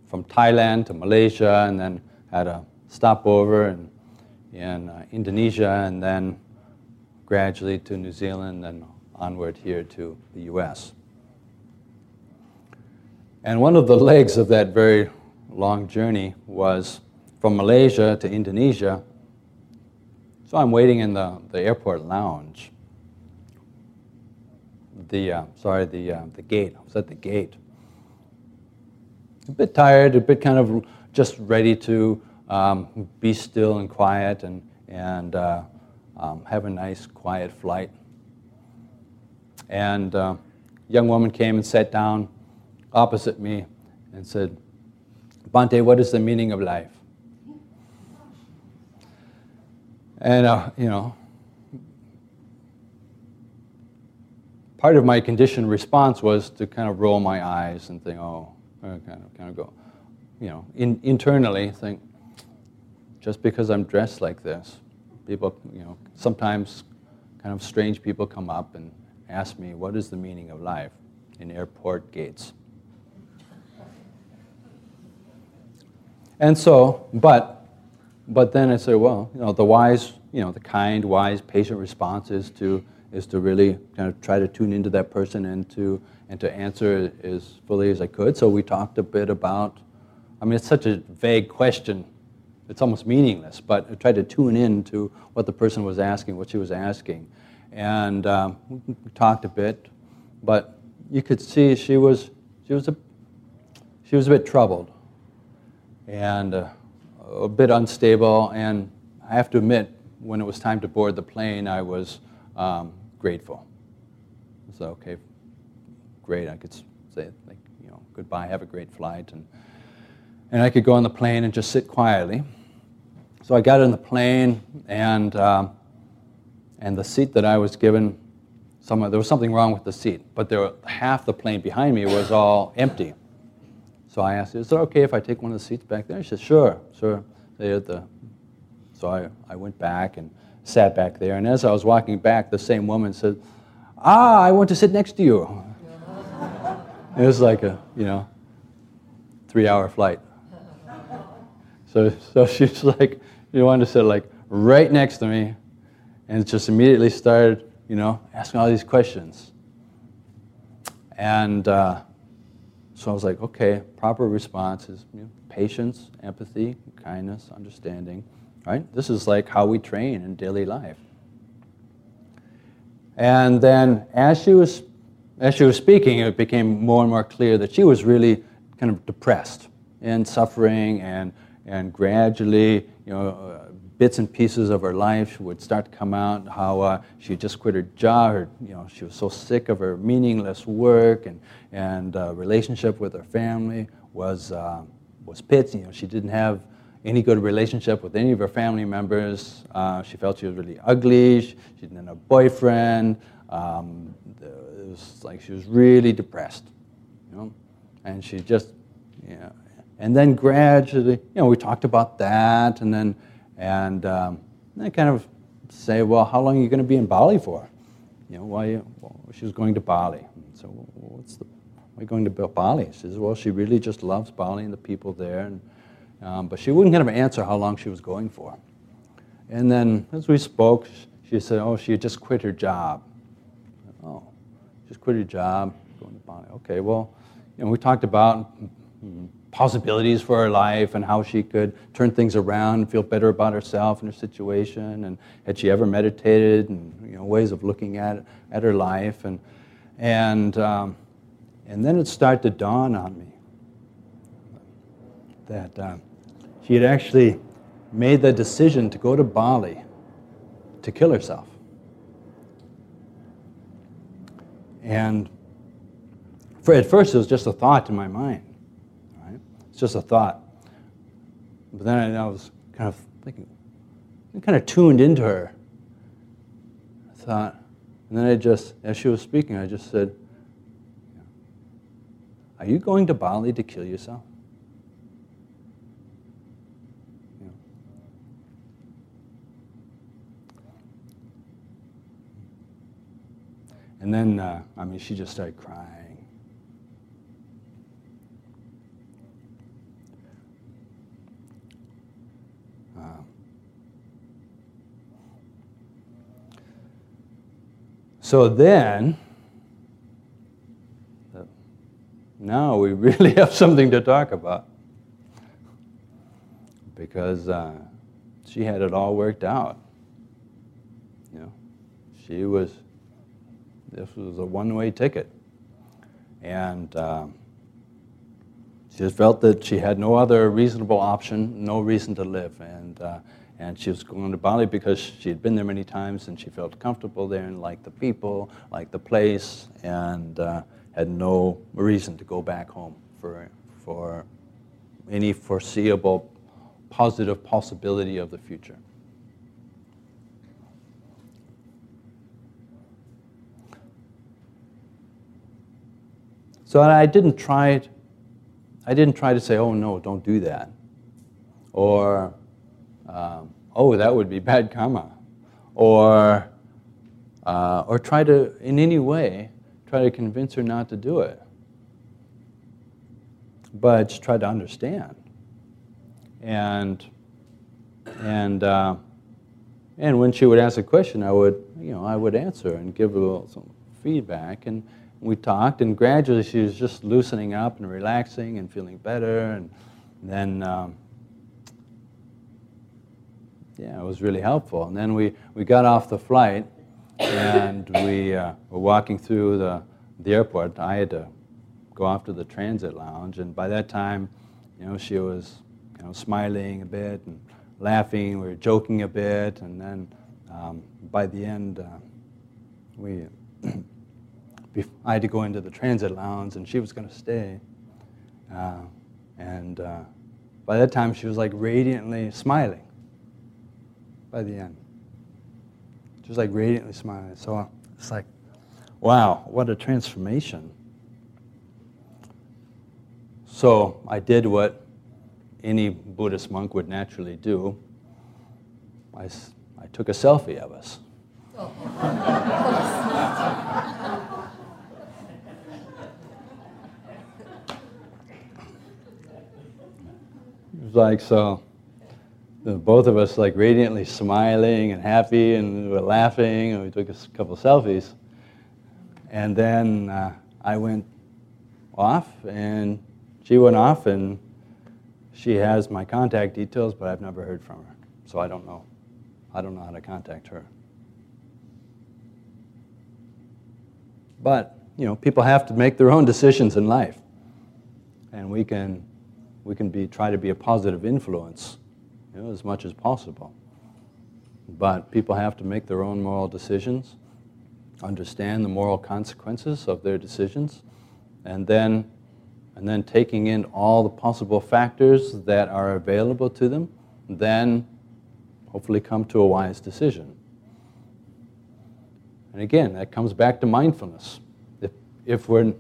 from Thailand to Malaysia and then had a stopover in, in uh, Indonesia and then gradually to New Zealand and onward here to the US. And one of the legs of that very long journey was from Malaysia to Indonesia. So I'm waiting in the, the airport lounge. The, uh, sorry, the, uh, the gate. I was at the gate. A bit tired, a bit kind of just ready to um, be still and quiet and, and uh, um, have a nice, quiet flight. And uh, a young woman came and sat down opposite me and said, "Bante, what is the meaning of life? And, uh, you know, part of my conditioned response was to kind of roll my eyes and think, oh, kind of, kind of go, you know, in, internally think, just because I'm dressed like this, people, you know, sometimes kind of strange people come up and ask me, what is the meaning of life in airport gates? And so, but, but then I say, well, you know, the wise, you know, the kind, wise, patient response is to, is to really kind of try to tune into that person and to, and to answer as fully as I could. So we talked a bit about, I mean, it's such a vague question, it's almost meaningless, but I tried to tune in to what the person was asking, what she was asking. And um, we talked a bit, but you could see she was, she was, a, she was a bit troubled and uh, a bit unstable. And I have to admit, when it was time to board the plane, I was um, grateful. So, okay, great. I could say, like, you know, goodbye, have a great flight. And, and I could go on the plane and just sit quietly. So I got in the plane, and, um, and the seat that I was given, there was something wrong with the seat, but there, were, half the plane behind me was all empty. So I asked, is it okay if I take one of the seats back there? She said, sure, sure. They had the, so I, I went back and sat back there. And as I was walking back, the same woman said, ah, I want to sit next to you. <laughs> it was like a, you know, three-hour flight. So, so she's like, you wanted to sit like right next to me and just immediately started, you know, asking all these questions. And uh, so I was like, okay, proper response is you know, patience, empathy, kindness, understanding, right? This is like how we train in daily life. And then as she was, as she was speaking, it became more and more clear that she was really kind of depressed and suffering and, and gradually, you know, bits and pieces of her life would start to come out. How uh, she just quit her job. Her, you know, she was so sick of her meaningless work and and uh, relationship with her family was uh, was pits. You know, she didn't have any good relationship with any of her family members. Uh, she felt she was really ugly. She, she didn't have a boyfriend. Um, it was like she was really depressed. You know, and she just, you know, and then gradually, you know, we talked about that, and then and um, kind of say, well, how long are you going to be in Bali for? You know, why? Well, she was going to Bali. So what's the? Why going to Bali? She says, well, she really just loves Bali and the people there, and um, but she wouldn't kind of answer how long she was going for. And then as we spoke, she said, oh, she just quit her job. Oh, just quit her job, going to Bali. Okay, well, you know, we talked about possibilities for her life and how she could turn things around and feel better about herself and her situation and had she ever meditated and you know ways of looking at at her life. And and um, and then it started to dawn on me that uh, she had actually made the decision to go to Bali to kill herself. And for at first it was just a thought in my mind it's just a thought. But then I was kind of thinking, I kind of tuned into her. I thought, and then I just, as she was speaking, I just said, Are you going to Bali to kill yourself? And then, uh, I mean, she just started crying. Um, so then, uh, now we <laughs> really have something to talk about because uh, she had it all worked out. You know, she was this was a one-way ticket. And um, she just felt that she had no other reasonable option, no reason to live. And, uh, and she was going to Bali because she had been there many times and she felt comfortable there and liked the people, liked the place, and uh, had no reason to go back home for, for any foreseeable positive possibility of the future. So I didn't try I didn't try to say, oh no, don't do that. Or, um, oh, that would be bad karma. Or, uh, or try to, in any way, try to convince her not to do it. But just try to understand. And, and, uh, and when she would ask a question, I would, you know, I would answer and give her some feedback. And, we talked, and gradually she was just loosening up and relaxing and feeling better. And then, um, yeah, it was really helpful. And then we, we got off the flight, and we uh, were walking through the, the airport. I had to go off to the transit lounge, and by that time, you know, she was you know, smiling a bit and laughing. We were joking a bit, and then um, by the end, uh, we <clears throat> I had to go into the transit lounge, and she was going to stay. Uh, and uh, by that time, she was like radiantly smiling. By the end, she was like radiantly smiling. So uh, it's like, wow, what a transformation. So I did what any Buddhist monk would naturally do. I, I took a selfie of us. <laughs> Oh. was like so both of us like radiantly smiling and happy and we were laughing and we took a couple selfies. And then uh, i went off and she went off and she has my contact details but i've never heard from her. So i don't know. I don't know how to contact her. But you know people have to make their own decisions in life. And we can we can be, try to be a positive influence you know, as much as possible. But people have to make their own moral decisions, understand the moral consequences of their decisions, and then, and then taking in all the possible factors that are available to them, then hopefully come to a wise decision. And again, that comes back to mindfulness. If, if, we're,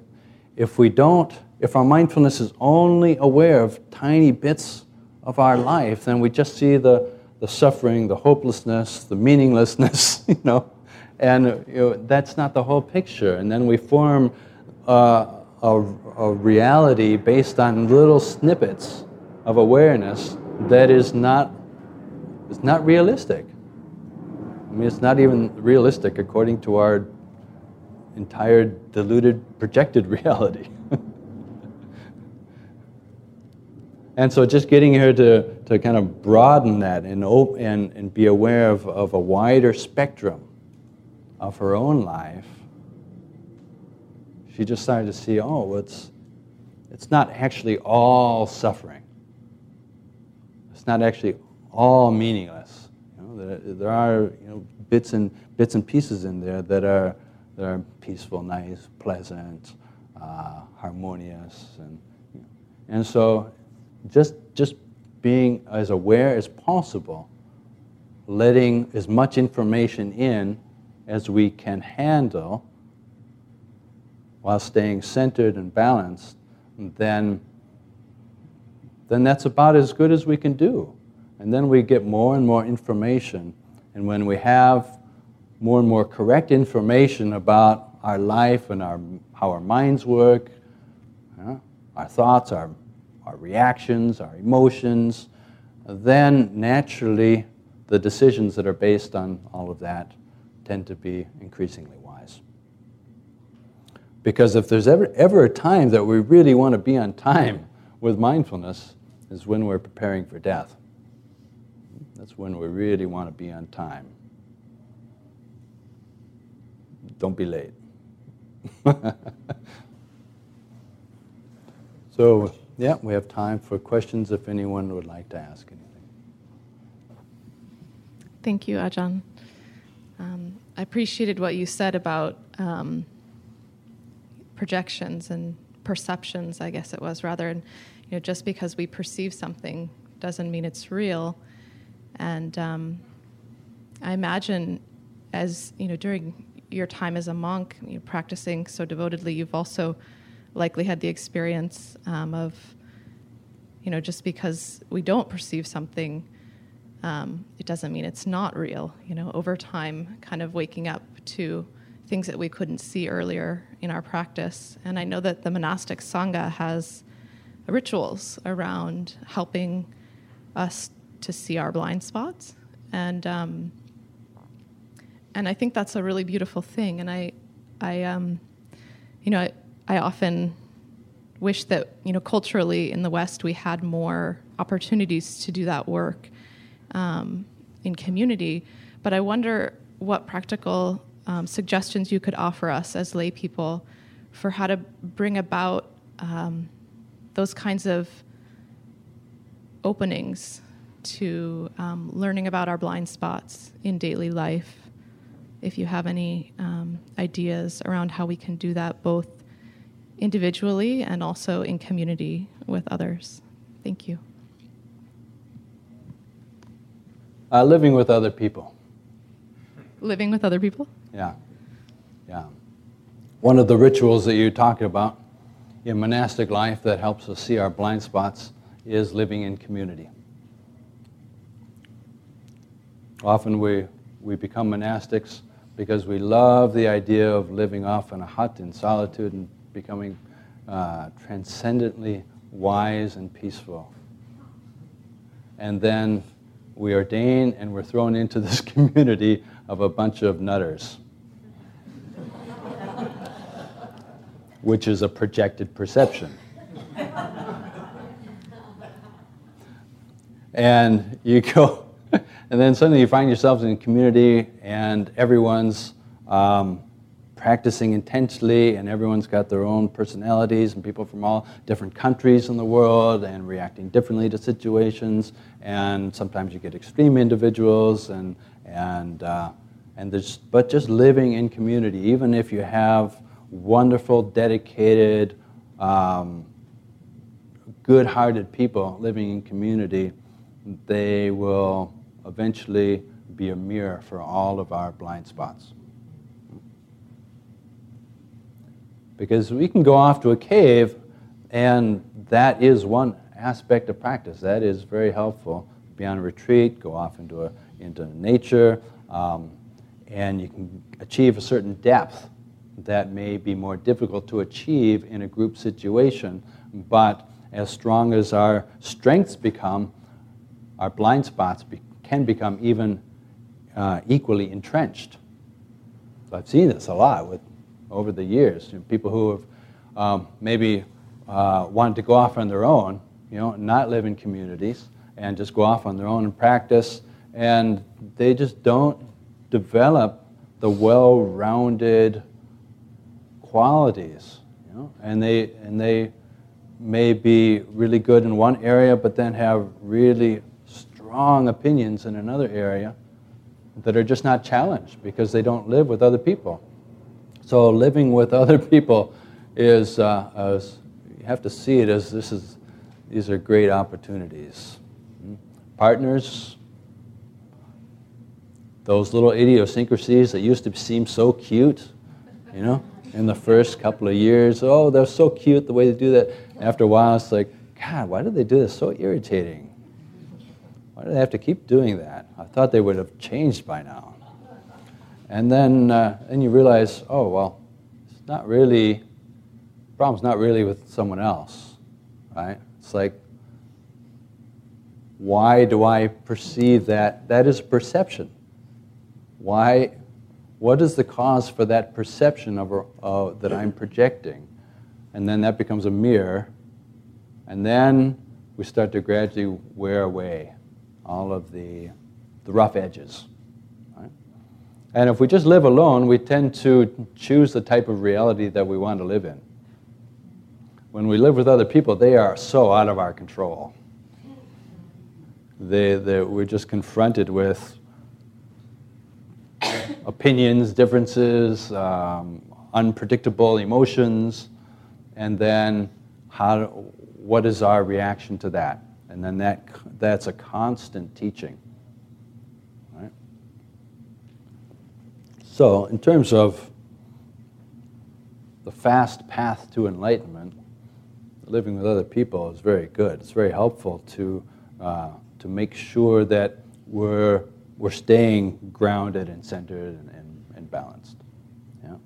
if we don't if our mindfulness is only aware of tiny bits of our life, then we just see the, the suffering, the hopelessness, the meaninglessness, <laughs> you know, and you know, that's not the whole picture. And then we form uh, a, a reality based on little snippets of awareness that is not, is not realistic. I mean, it's not even realistic according to our entire deluded, projected <laughs> reality. And so just getting her to, to kind of broaden that and, and, and be aware of, of a wider spectrum of her own life, she just started to see, oh, it's, it's not actually all suffering. It's not actually all meaningless. You know, there, there are you know, bits, and, bits and pieces in there that are, that are peaceful, nice, pleasant, uh, harmonious. And, and so just, just being as aware as possible letting as much information in as we can handle while staying centered and balanced, then, then that's about as good as we can do. And then we get more and more information. And when we have more and more correct information about our life and our, how our minds work, our thoughts, our, our reactions, our emotions, then naturally the decisions that are based on all of that tend to be increasingly wise. Because if there's ever, ever a time that we really want to be on time with mindfulness, is when we're preparing for death. That's when we really want to be on time. Don't be late. <laughs> so, yeah, we have time for questions if anyone would like to ask anything. Thank you, Ajahn. Um, I appreciated what you said about um, projections and perceptions, I guess it was, rather. And, you know, just because we perceive something doesn't mean it's real. And um, I imagine, as you know, during your time as a monk, you know, practicing so devotedly, you've also likely had the experience um, of, you know, just because we don't perceive something, um, it doesn't mean it's not real. You know, over time, kind of waking up to things that we couldn't see earlier in our practice. And I know that the monastic sangha has rituals around helping us to see our blind spots, and um, and I think that's a really beautiful thing. And I, I, um, you know, I, often wish that you know culturally in the West we had more opportunities to do that work um, in community. But I wonder what practical um, suggestions you could offer us as lay people for how to bring about um, those kinds of openings to um, learning about our blind spots in daily life. If you have any um, ideas around how we can do that both individually and also in community with others. Thank you. Uh, living with other people. Living with other people? Yeah. Yeah. One of the rituals that you're talking about in monastic life that helps us see our blind spots is living in community. Often we, we become monastics because we love the idea of living off in a hut in solitude and becoming uh, transcendently wise and peaceful. And then we ordain and we're thrown into this <laughs> community of a bunch of nutters, which is a projected perception. and you go, <laughs> and then suddenly you find yourselves in a community and everyone's um, practicing intensely and everyone's got their own personalities and people from all different countries in the world and reacting differently to situations and sometimes you get extreme individuals and, and, uh, and there's, but just living in community even if you have wonderful dedicated um, good-hearted people living in community they will eventually be a mirror for all of our blind spots. Because we can go off to a cave, and that is one aspect of practice. That is very helpful. Be on a retreat, go off into, a, into nature, um, and you can achieve a certain depth that may be more difficult to achieve in a group situation. But as strong as our strengths become, our blind spots be, can become even uh, equally entrenched. So I've seen this a lot with, over the years. People who have um, maybe uh, wanted to go off on their own, you know, not live in communities, and just go off on their own and practice, and they just don't develop the well-rounded qualities, you know, and they and they may be really good in one area, but then have really strong opinions in another area that are just not challenged because they don't live with other people. So living with other <laughs> people is, uh, as, you have to see it as this is, these are great opportunities. Hmm? Partners, those little idiosyncrasies that used to seem so cute, you know, in the first couple of years. Oh, they're so cute the way they do that. After a while, it's like, God, why do they do this? So irritating. Why do they have to keep doing that? I thought they would have changed by now. And then, uh, then you realize, oh, well, it's not really, the problem's not really with someone else, right? It's like, why do I perceive that? That is perception. Why, what is the cause for that perception of, uh, that I'm projecting? And then that becomes a mirror. And then we start to gradually wear away all of the, the rough edges. And if we just live alone, we tend to choose the type of reality that we want to live in. When we live with other people, they are so out of our control. They, they, we're just confronted with opinions, differences, um, unpredictable emotions, and then how, what is our reaction to that? And then that, that's a constant teaching. So, in terms of the fast path to enlightenment, living with other people is very good. It's very helpful to, uh, to make sure that we're, we're staying grounded and centered and, and, and balanced. Yeah?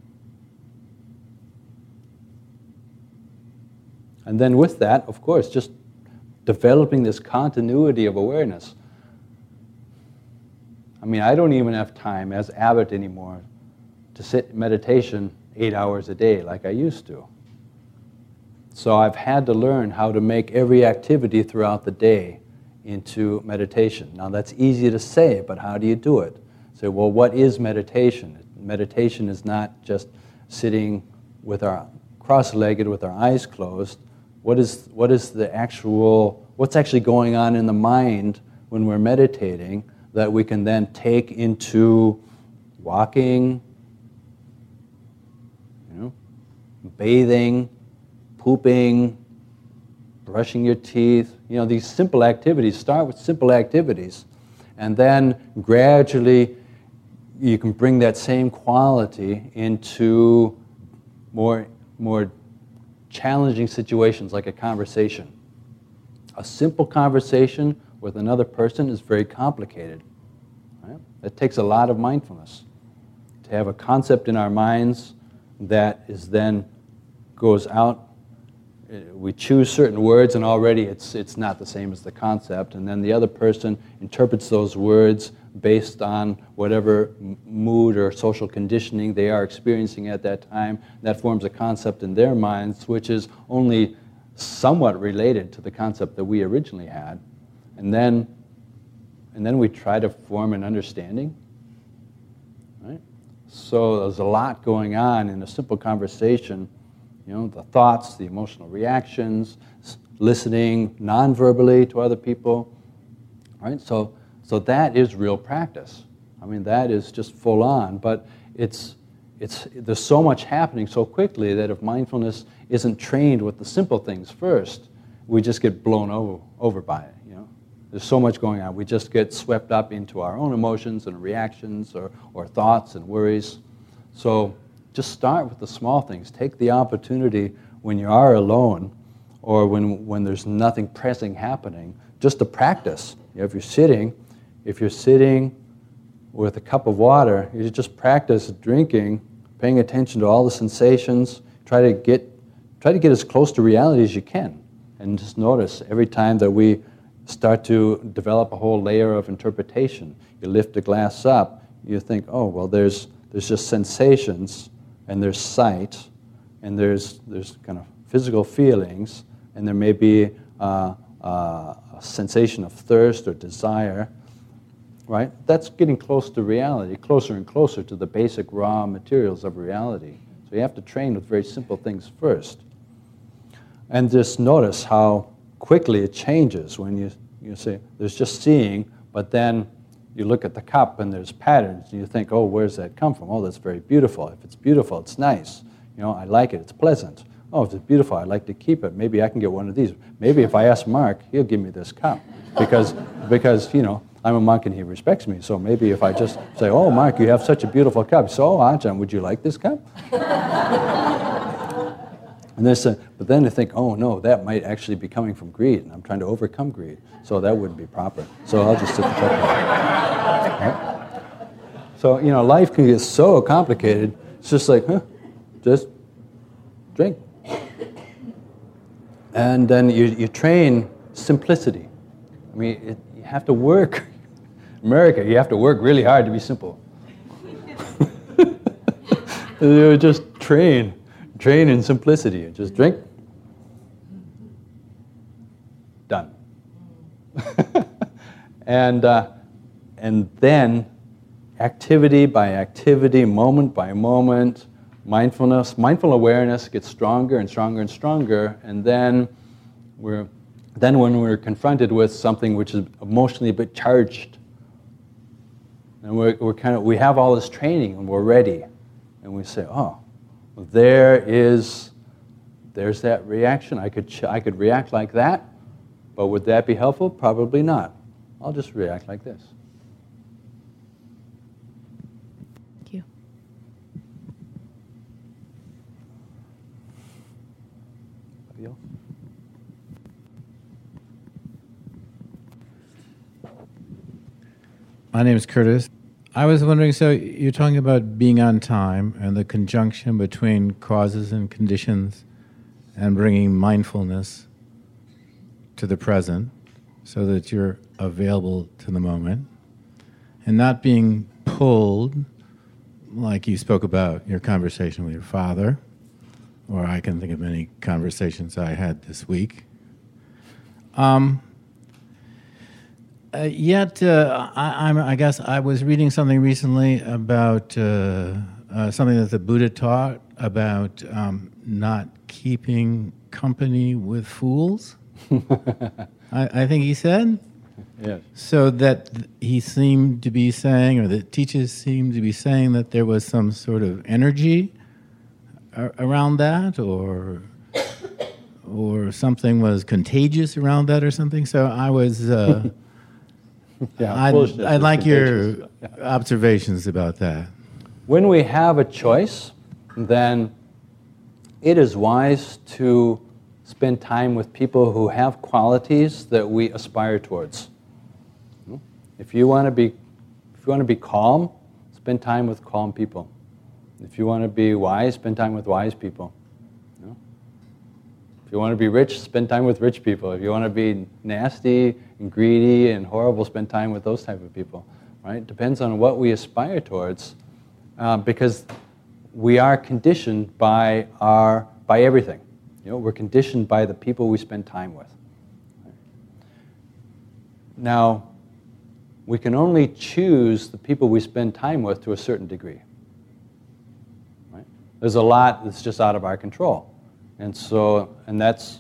And then with that, of course, just developing this continuity of awareness. I mean, I don't even have time as abbot anymore to sit in meditation eight hours a day like I used to. So I've had to learn how to make every activity throughout the day into meditation. Now that's easy to say, but how do you do it? Say, well, what is meditation? Meditation is not just sitting with our cross-legged with our eyes closed what is, what is the actual, what's actually going on in the mind when we're meditating that we can then take into walking, you know, bathing, pooping, brushing your teeth. You know, these simple activities, start with simple activities. And then gradually you can bring that same quality into more, more challenging situations like a conversation. A simple conversation with another person is very complicated. Right? It takes a lot of mindfulness to have a concept in our minds that is then goes out. We choose certain words, and already it's, it's not the same as the concept. And then the other person interprets those words based on whatever mood or social conditioning they are experiencing at that time. That forms a concept in their minds, which is only somewhat related to the concept that we originally had. And then, and then we try to form an understanding. Right? So there's a lot going on in a simple conversation. You know, the thoughts, the emotional reactions, listening non-verbally to other people. Right? So so that is real practice. I mean, that is just full on, but it's, it's, there's so much happening so quickly that if mindfulness isn't trained with the simple things first, we just get blown over, over by it. There's so much going on. We just get swept up into our own emotions and reactions or, or thoughts and worries. So just start with the small things. Take the opportunity when you are alone or when, when there's nothing pressing happening, just to practice. If you're sitting, if you're sitting with a cup of water, you just practice drinking, paying attention to all the sensations, try to get, try to get as close to reality as you can. And just notice every time that we start to develop a whole layer of interpretation, you lift the glass up, you think, oh, well, there's, there's just sensations, and there's sight, and there's, there's kind of physical feelings, and there may be uh, uh, a sensation of thirst or desire, right? That's getting close to reality, closer and closer to the basic raw materials of reality. So you have to train with very simple things first. And just notice how quickly it changes when you, you say, there's just seeing, but then you look at the cup and there's patterns, and you think, oh, where's that come from? Oh, that's very beautiful. If it's beautiful, it's nice. You know, I like it, it's pleasant. Oh, if it's beautiful, I'd like to keep it. Maybe I can get one of these. Maybe if I ask Mark, he'll give me this cup. Because, <laughs> because you know, I'm a monk and he respects me. So maybe if I just say, "Oh, Mark, you have such a beautiful cup," so Ajahn, would you like this cup? <laughs> and but then to think, "Oh no, that might actually be coming from greed, and I'm trying to overcome greed, so that wouldn't be proper." So I'll just sit the cup right? So you know, life can get so complicated. It's just like, huh, just drink. And then you, you train simplicity. I mean, it, you have to work. <laughs> America, you have to work really hard to be simple. <laughs> you just train, train in simplicity. and Just drink. Done. <laughs> and, uh, and then activity by activity, moment by moment, mindfulness, mindful awareness gets stronger and stronger and stronger, and then we're then when we're confronted with something which is emotionally a bit charged, and we're, we're kind of we have all this training and we're ready, and we say, oh, there is there's that reaction. I could I could react like that, but would that be helpful? Probably not. I'll just react like this. Thank you. Fabio? My name is Curtis. I was wondering so you're talking about being on time and the conjunction between causes and conditions and bringing mindfulness to the present so that you're available to the moment and not being pulled like you spoke about your conversation with your father or I can think of many conversations I had this week. Um, uh, yet, uh, I, I, guess I was reading something recently about uh, uh something that the Buddha taught about um, not keeping company with fools. <laughs> I, I, think he said. Yes. So that he seemed to be saying, or the teachers seemed to be saying, that there was some sort of energy around that, or or something was contagious around that, or something. So I was. Yeah, I'd, I'd like your observations about that. When we have a choice, then it is wise to spend time with people who have qualities that we aspire towards. If you want to be, if you want to be calm, spend time with calm people. If you want to be wise, spend time with wise people. If you want to be rich, spend time with rich people. If you want to be nasty and greedy and horrible, spend time with those type of people. Right? Depends on what we aspire towards, uh, because we are conditioned by our by everything. You know, we're conditioned by the people we spend time with. Now, we can only choose the people we spend time with to a certain degree. Right? There's a lot that's just out of our control. And so, and that's,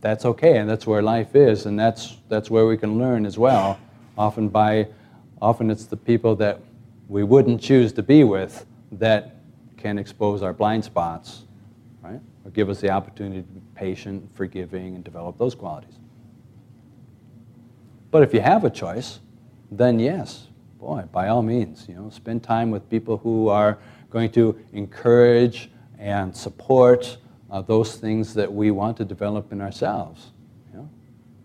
that's okay, and that's where life is, and that's, that's where we can learn as well. Often by, often it's the people that we wouldn't choose to be with that can expose our blind spots, right? Or give us the opportunity to be patient, forgiving, and develop those qualities. But if you have a choice, then yes, boy, by all means, you know, spend time with people who are going to encourage and support uh, those things that we want to develop in ourselves.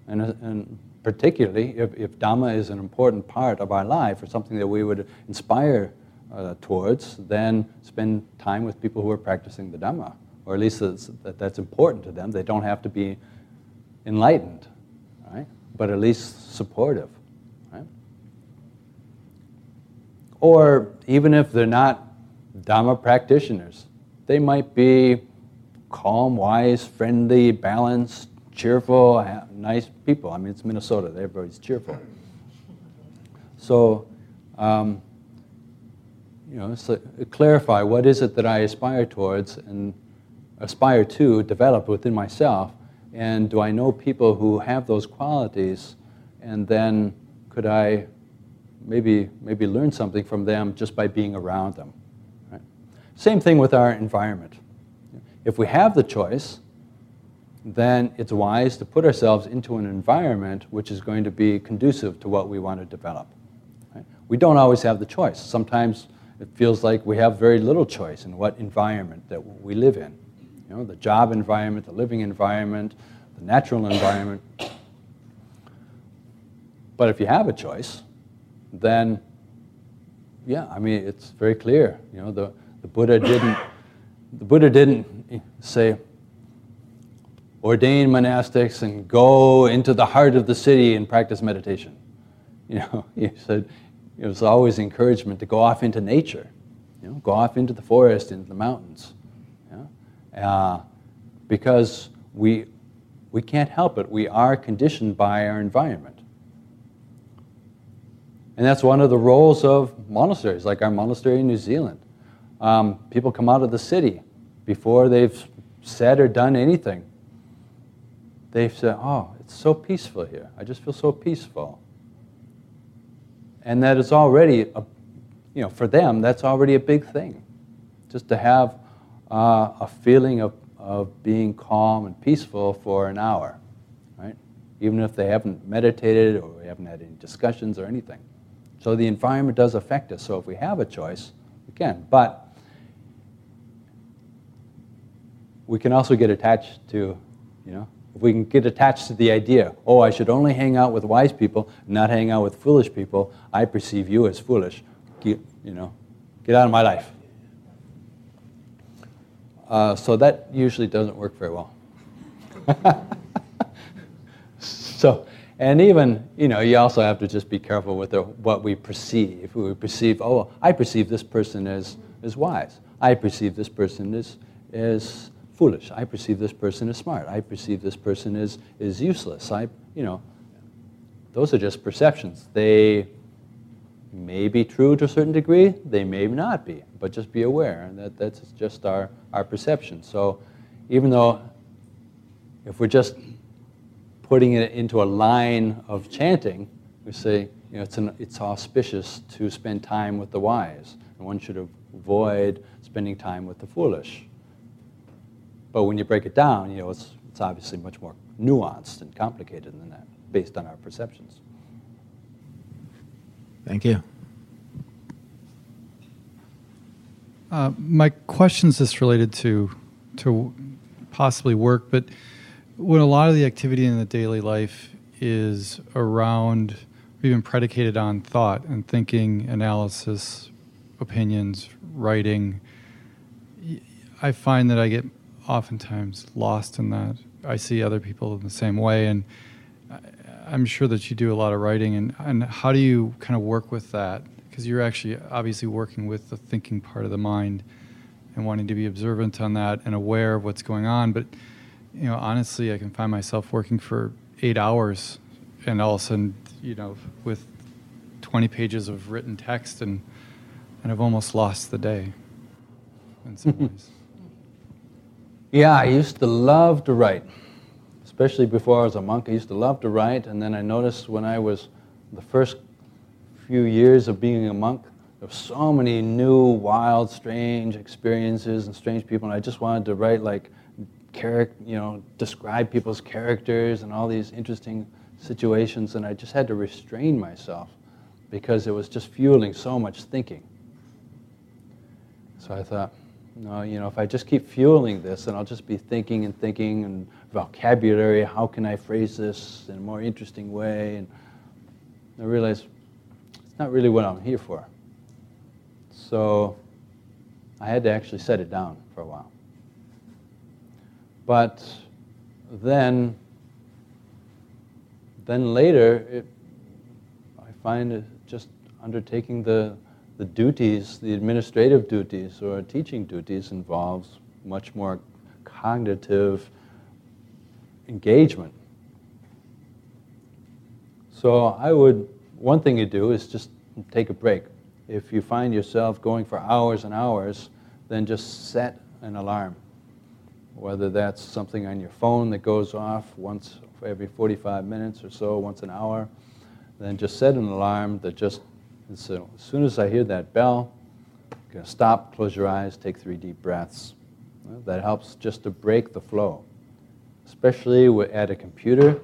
And, uh, and particularly if, if Dhamma is an important part of our life or something that we would inspire uh, towards, then spend time with people who are practicing the Dhamma, or at least that that's important to them. They don't have to be enlightened, right? but at least supportive. Right? Or even if they're not Dhamma practitioners, they might be calm, wise, friendly, balanced, cheerful, nice people. I mean, it's Minnesota, everybody's cheerful. So, um, you know, so clarify what is it that I aspire towards and aspire to develop within myself, and do I know people who have those qualities, and then could I maybe maybe learn something from them just by being around them. Right? Same thing with our environment if we have the choice, then it's wise to put ourselves into an environment which is going to be conducive to what we want to develop. Right? We don't always have the choice. Sometimes it feels like we have very little choice in what environment that we live in. You know, the job environment, the living environment, the natural environment. But if you have a choice, then yeah, I mean it's very clear. You know, the, the Buddha didn't the Buddha didn't say ordain monastics and go into the heart of the city and practice meditation. You know, <laughs> he said it was always encouragement to go off into nature, you know, go off into the forest, into the mountains, uh, because we, we can't help it. We are conditioned by our environment. And that's one of the roles of monasteries, like our monastery in New Zealand. Um, people come out of the city before they've said or done anything. They've said, Oh, it's so peaceful here. I just feel so peaceful and that is already, a, you know, for them, that's already a big thing. Just to have uh, a feeling of, of being calm and peaceful for an hour, right? Even if they haven't meditated or we haven't had any discussions or anything. So the environment does affect us. So if we have a choice, we can. But we can also get attached to, you know, if we can get attached to the idea, oh, I should only hang out with wise people, not hang out with foolish people, I perceive you as foolish. Get, you know, get out of my life. Uh, so that usually doesn't work very well. <laughs> so, and even, you know, you also have to just be careful with the, what we perceive. If we perceive, oh, I perceive this person as, as wise. I perceive this person as, as foolish. I perceive this person as smart. I perceive this person as, as useless. I, you know, those are just perceptions. They may be true to a certain degree, they may not be, but just be aware that that's just our, our perception. So even though if we're just putting it into a line of chanting, we say, you know, it's, an, it's auspicious to spend time with the wise, and one should avoid spending time with the foolish. But when you break it down, you know, it's, it's obviously much more nuanced and complicated than that, based on our perceptions. Thank you. Uh, my question is just related to to possibly work, but when a lot of the activity in the daily life is around, even predicated on thought and thinking, analysis, opinions, writing, I find that I get oftentimes lost in that. I see other people in the same way, and I'm sure that you do a lot of writing. And, and how do you kind of work with that? Because you're actually obviously working with the thinking part of the mind and wanting to be observant on that and aware of what's going on. But you know, honestly, I can find myself working for eight hours, and all of a sudden, you know, with 20 pages of written text, and and I've almost lost the day in some <laughs> ways. Yeah, I used to love to write, especially before I was a monk. I used to love to write, and then I noticed when I was the first few years of being a monk, there were so many new, wild, strange experiences and strange people, and I just wanted to write like, charac- you know, describe people's characters and all these interesting situations, and I just had to restrain myself because it was just fueling so much thinking. So I thought, no, you know, if I just keep fueling this, and I'll just be thinking and thinking and vocabulary, how can I phrase this in a more interesting way? And I realize it's not really what I'm here for. So I had to actually set it down for a while. But then, then later, it, I find just undertaking the the duties, the administrative duties or teaching duties involves much more cognitive engagement. So I would, one thing you do is just take a break. If you find yourself going for hours and hours, then just set an alarm. Whether that's something on your phone that goes off once every 45 minutes or so, once an hour, then just set an alarm that just and so as soon as I hear that bell, you're going to stop, close your eyes, take three deep breaths. That helps just to break the flow. especially at a computer.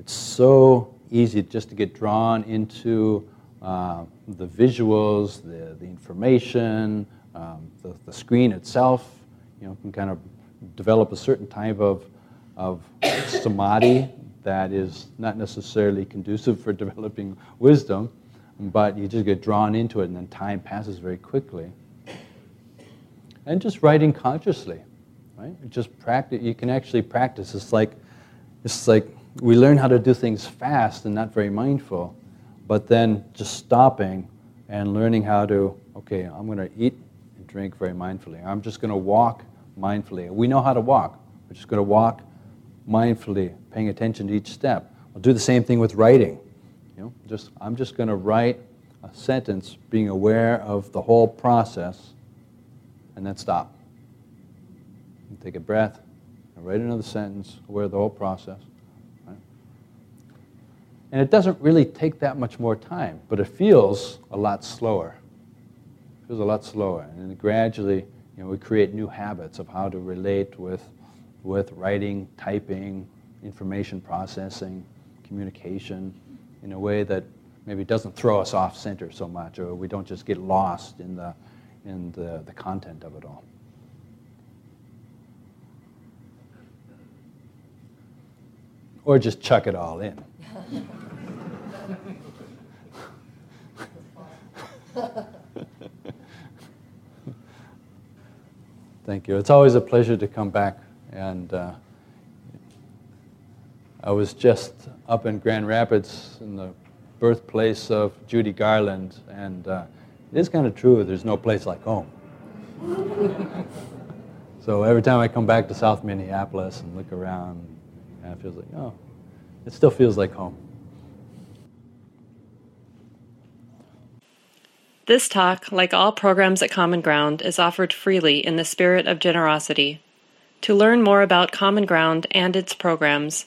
It's so easy just to get drawn into uh, the visuals, the, the information, um, the, the screen itself. You know, can kind of develop a certain type of, of samadhi that is not necessarily conducive for <laughs> developing wisdom, but you just get drawn into it and then time passes very quickly. And just writing consciously, right? Just practice. You can actually practice. It's like, it's like we learn how to do things fast and not very mindful, but then just stopping and learning how to, okay, I'm going to eat and drink very mindfully. I'm just going to walk mindfully. We know how to walk. We're just going to walk mindfully, paying attention to each step. We'll do the same thing with writing. You know, just I'm just going to write a sentence, being aware of the whole process, and then stop. And take a breath, and write another sentence, aware of the whole process. Right? And it doesn't really take that much more time, but it feels a lot slower. It feels a lot slower, and gradually, you know, we create new habits of how to relate with with writing, typing, information processing, communication in a way that maybe doesn't throw us off center so much, or we don't just get lost in the, in the, the content of it all. Or just chuck it all in. <laughs> Thank you. It's always a pleasure to come back and uh, I was just up in Grand Rapids in the birthplace of Judy Garland, and uh, it is kind of true, there's no place like home. <laughs> so every time I come back to South Minneapolis and look around, it feels like, oh, it still feels like home. This talk, like all programs at Common Ground, is offered freely in the spirit of generosity. To learn more about Common Ground and its programs,